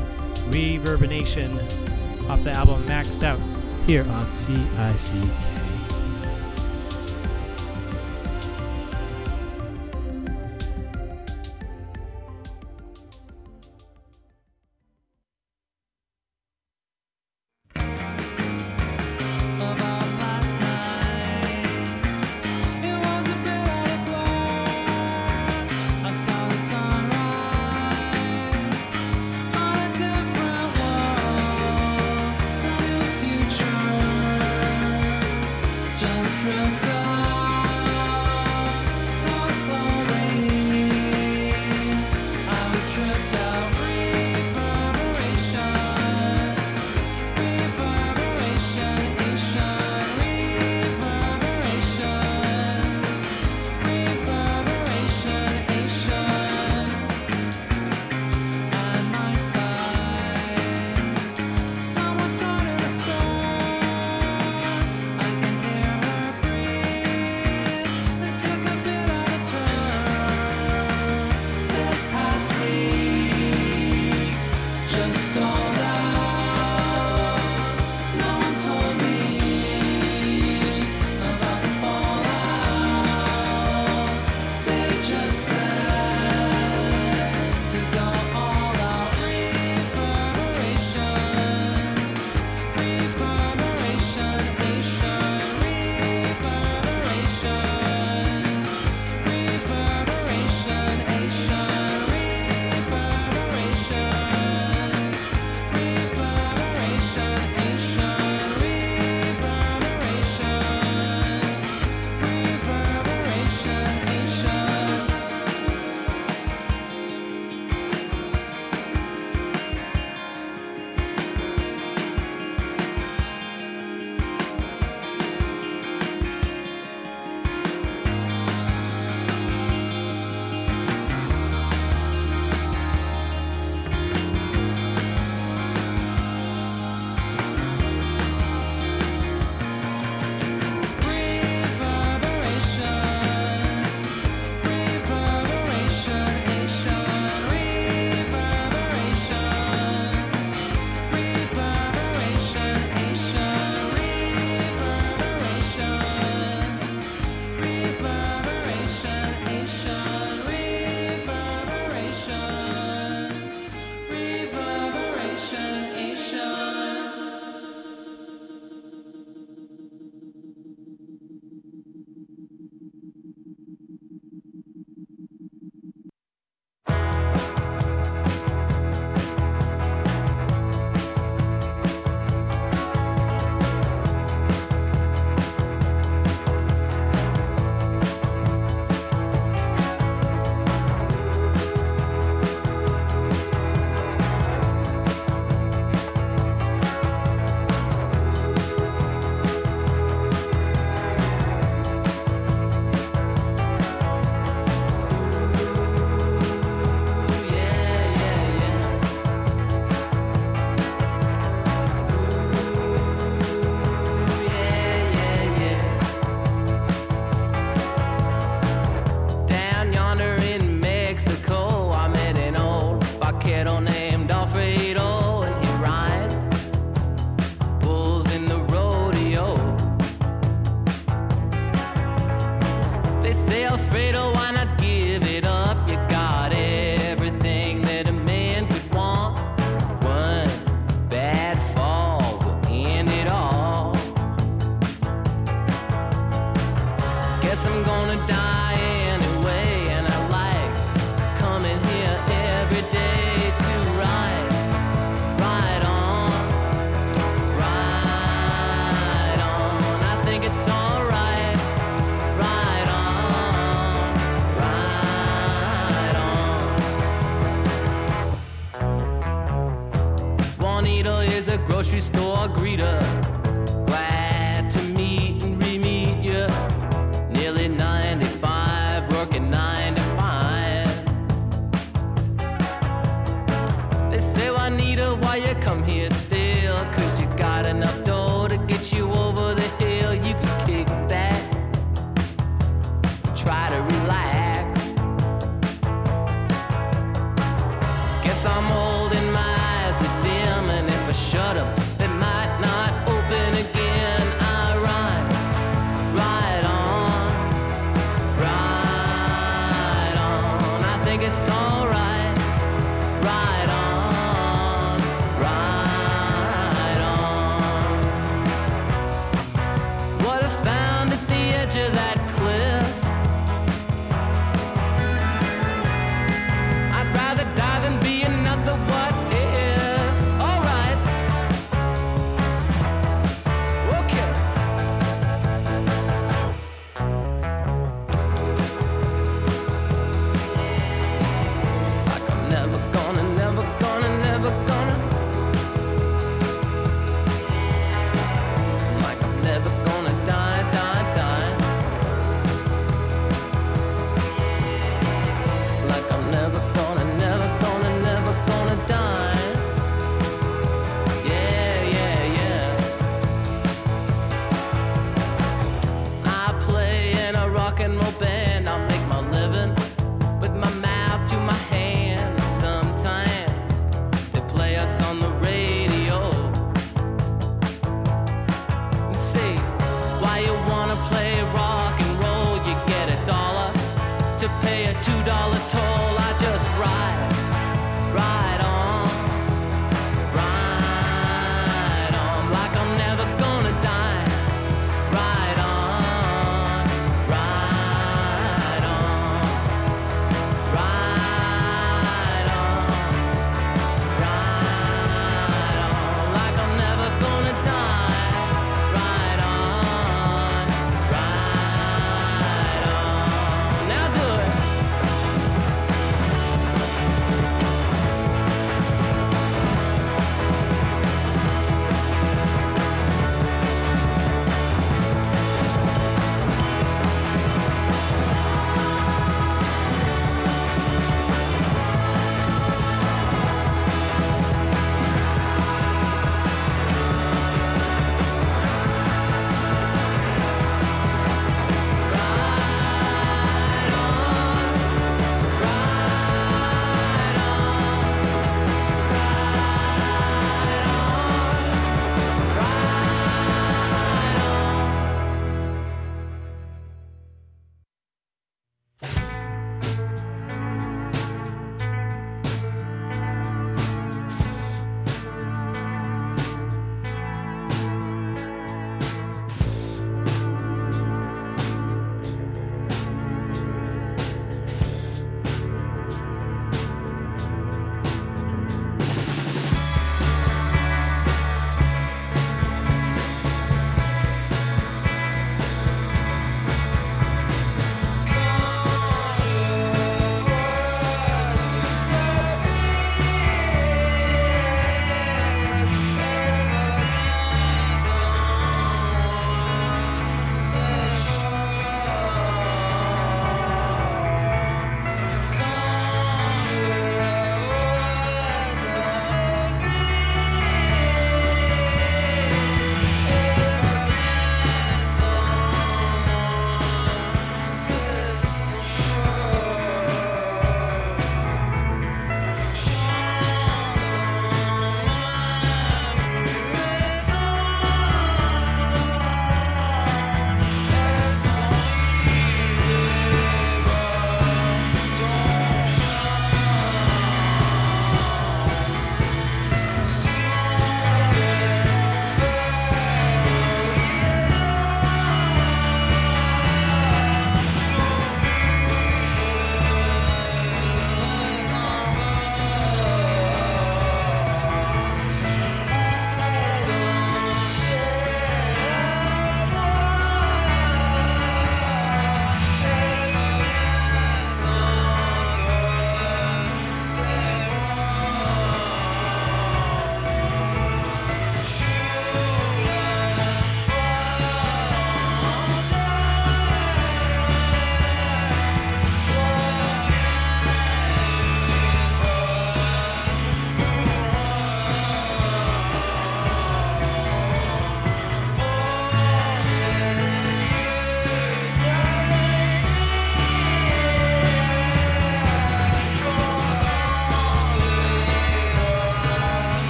Reverbination off the album Maxed Out here on CICK.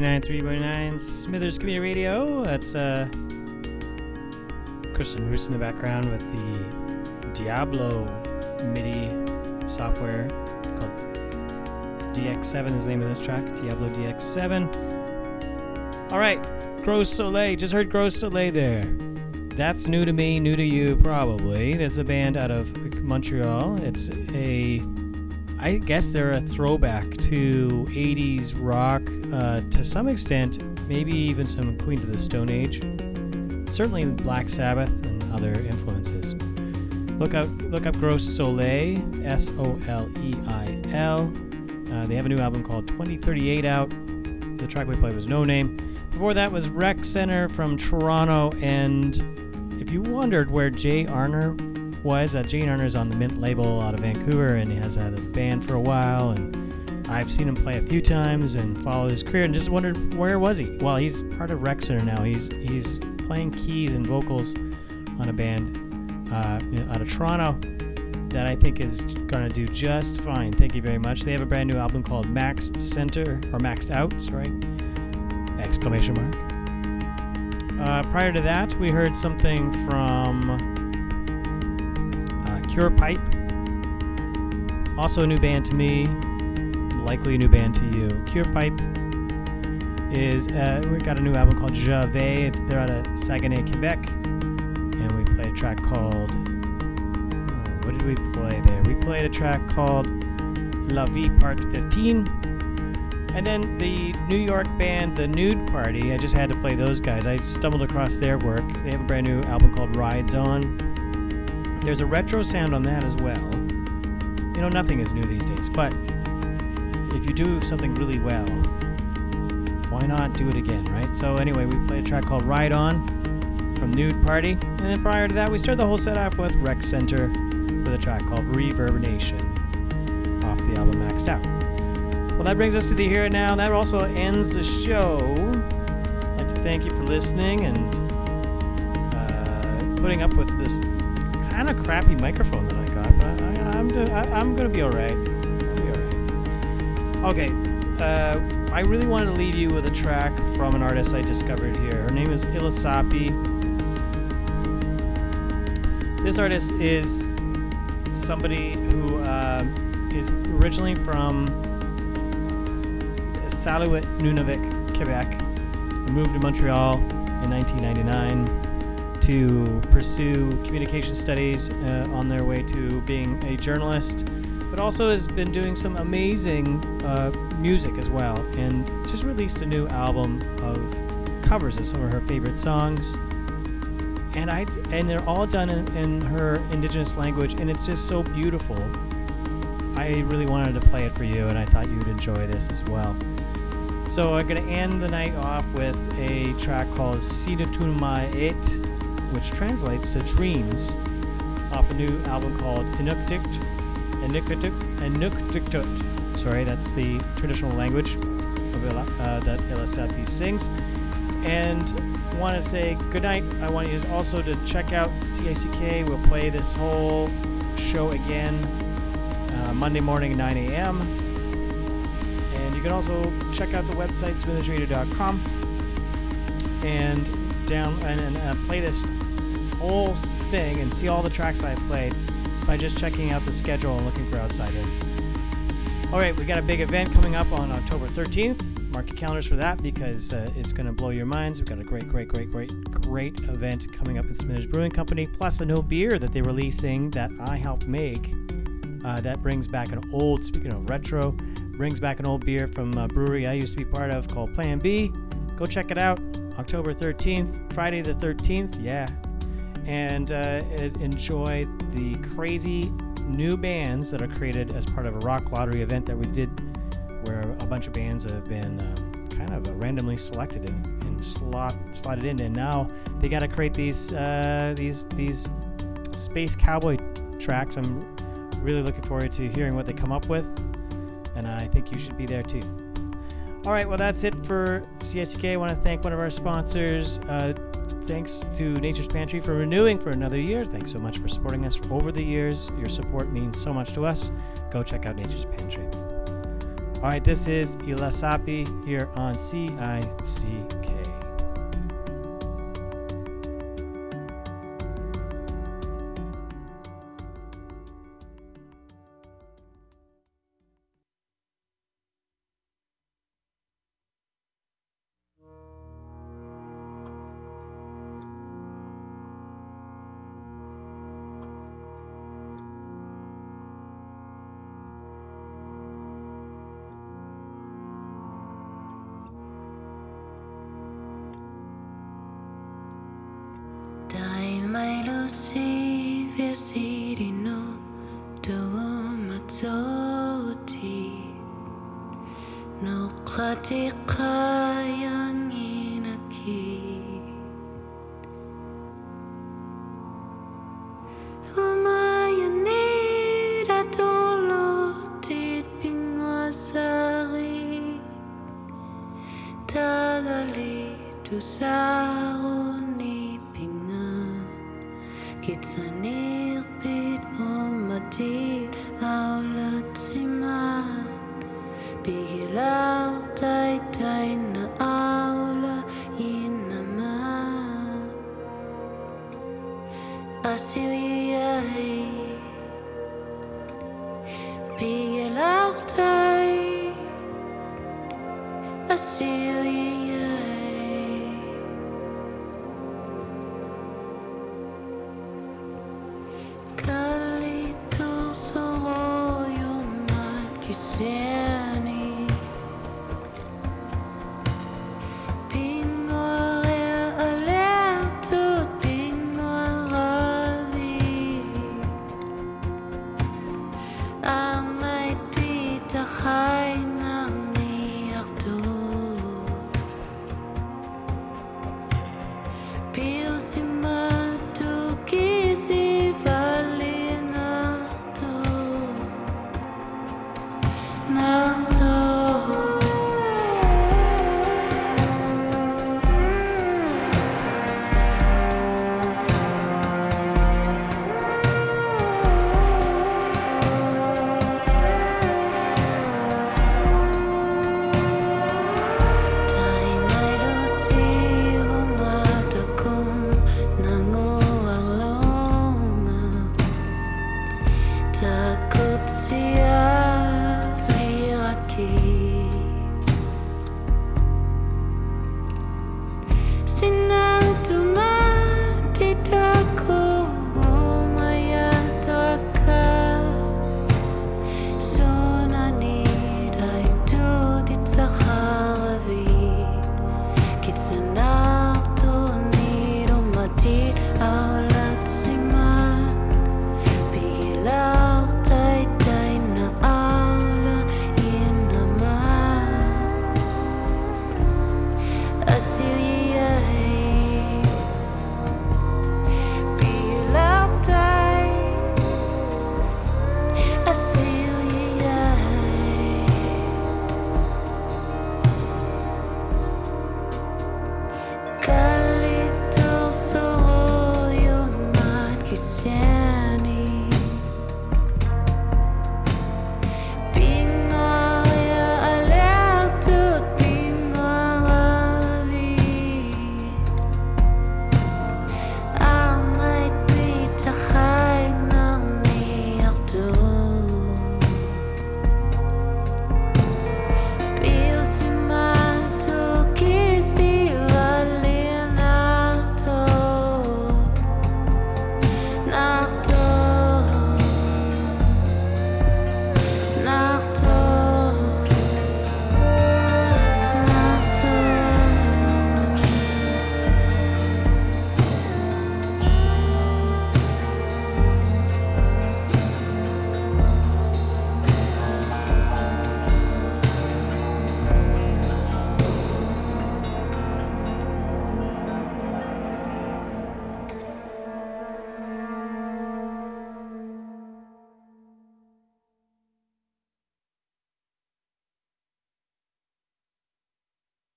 89.9 Smithers Community Radio. That's uh, Kristen Roos in the background with the Diablo MIDI software called DX7 is the name of this track, Diablo DX7. All right, Gros Soleil. Just heard Gros Soleil there. That's new to me, new to you probably. That's a band out of Montreal. It's a I guess they're a throwback to 80s rock uh, to some extent, maybe even some Queens of the Stone Age. Certainly Black Sabbath and other influences. Look up look up Gros Soleil, S O L E I L. Uh, they have a new album called 2038 out. The track we played was No Name. Before that was Rec Center from Toronto. And if you wondered where Jay Arner was, uh, Jay Arner is on the Mint label out of Vancouver and he has had a band for a while. And I've seen him play a few times and followed his career and just wondered where was he? Well, he's part of Rec Center now. He's he's playing keys and vocals on a band uh, out of Toronto that I think is going to do just fine. Thank you very much. They have a brand new album called Max Center, or Maxed Out, sorry, exclamation mark. Uh, prior to that, we heard something from uh, Cure Pipe, also a new band to me, likely a new band to you. Cure Pipe is, uh, we got a new album called Javet. It's, they're out of Saguenay, Quebec, and we play a track called what did we play there? We played a track called La Vie Part 15. And then the New York band, The Nude Party, I just had to play those guys. I stumbled across their work. They have a brand new album called Rides On. There's a retro sound on that as well. You know, nothing is new these days, but if you do something really well, why not do it again, right? So, anyway, we played a track called Ride On from Nude Party. And then prior to that, we started the whole set off with Rec Center with a track called Reverberation off the album Maxed Out. Well, that brings us to the here and now. That also ends the show. I'd like to thank you for listening and uh, putting up with this kind of crappy microphone that I got. But I, I, I'm, I'm going to be all right. Okay. Uh, I really wanted to leave you with a track from an artist I discovered here. Her name is Elisapie. This artist is somebody who uh, is originally from Salluit, Nunavik, Quebec. Moved to Montreal in 1999 to pursue communication studies uh, on their way to being a journalist, but also has been doing some amazing uh, music as well, and just released a new album of covers of some of her favorite songs and I and they're all done in, in her indigenous language, and it's just so beautiful. I really wanted to play it for you, and I thought you'd enjoy this as well. So I'm gonna end the night off with a track called Sinnatuma Et, which translates to dreams, off a new album called Inuktitut. Inuktitut. Inuktitut. Sorry, that's the traditional language of uh, that Elisapie sings. And want to say good night. I want you also to check out CICK. We'll play this whole show again uh, Monday morning, 9 a.m. And you can also check out the website smithersradio.com and down and, and uh, play this whole thing and see all the tracks I played by just checking out the schedule and looking for Outside In. All right, we got a big event coming up on October 13th. Mark your calendars for that because uh, it's going to blow your minds. We've got a great, great, great, great, great event coming up in Smithers Brewing Company, plus a new beer that they're releasing that I helped make. Uh, that brings back an old, speaking of retro, brings back an old beer from a brewery I used to be part of called Plan B. Go check it out. October 13th, Friday the 13th. Yeah. And uh, enjoy the crazy new bands that are created as part of a rock lottery event that we did, where a bunch of bands have been um, kind of uh, randomly selected and, and slot slotted in. And now they got to create these uh, these these space cowboy tracks. I'm really looking forward to hearing what they come up with, and I think you should be there too. All right, well, that's it for CICK. I want to thank one of our sponsors. Uh, thanks to Nature's Pantry for renewing for another year. Thanks so much for supporting us over the years. Your support means so much to us. Go check out Nature's Pantry. All right, this is Elisapie here on CICK. Bigilaw tay tay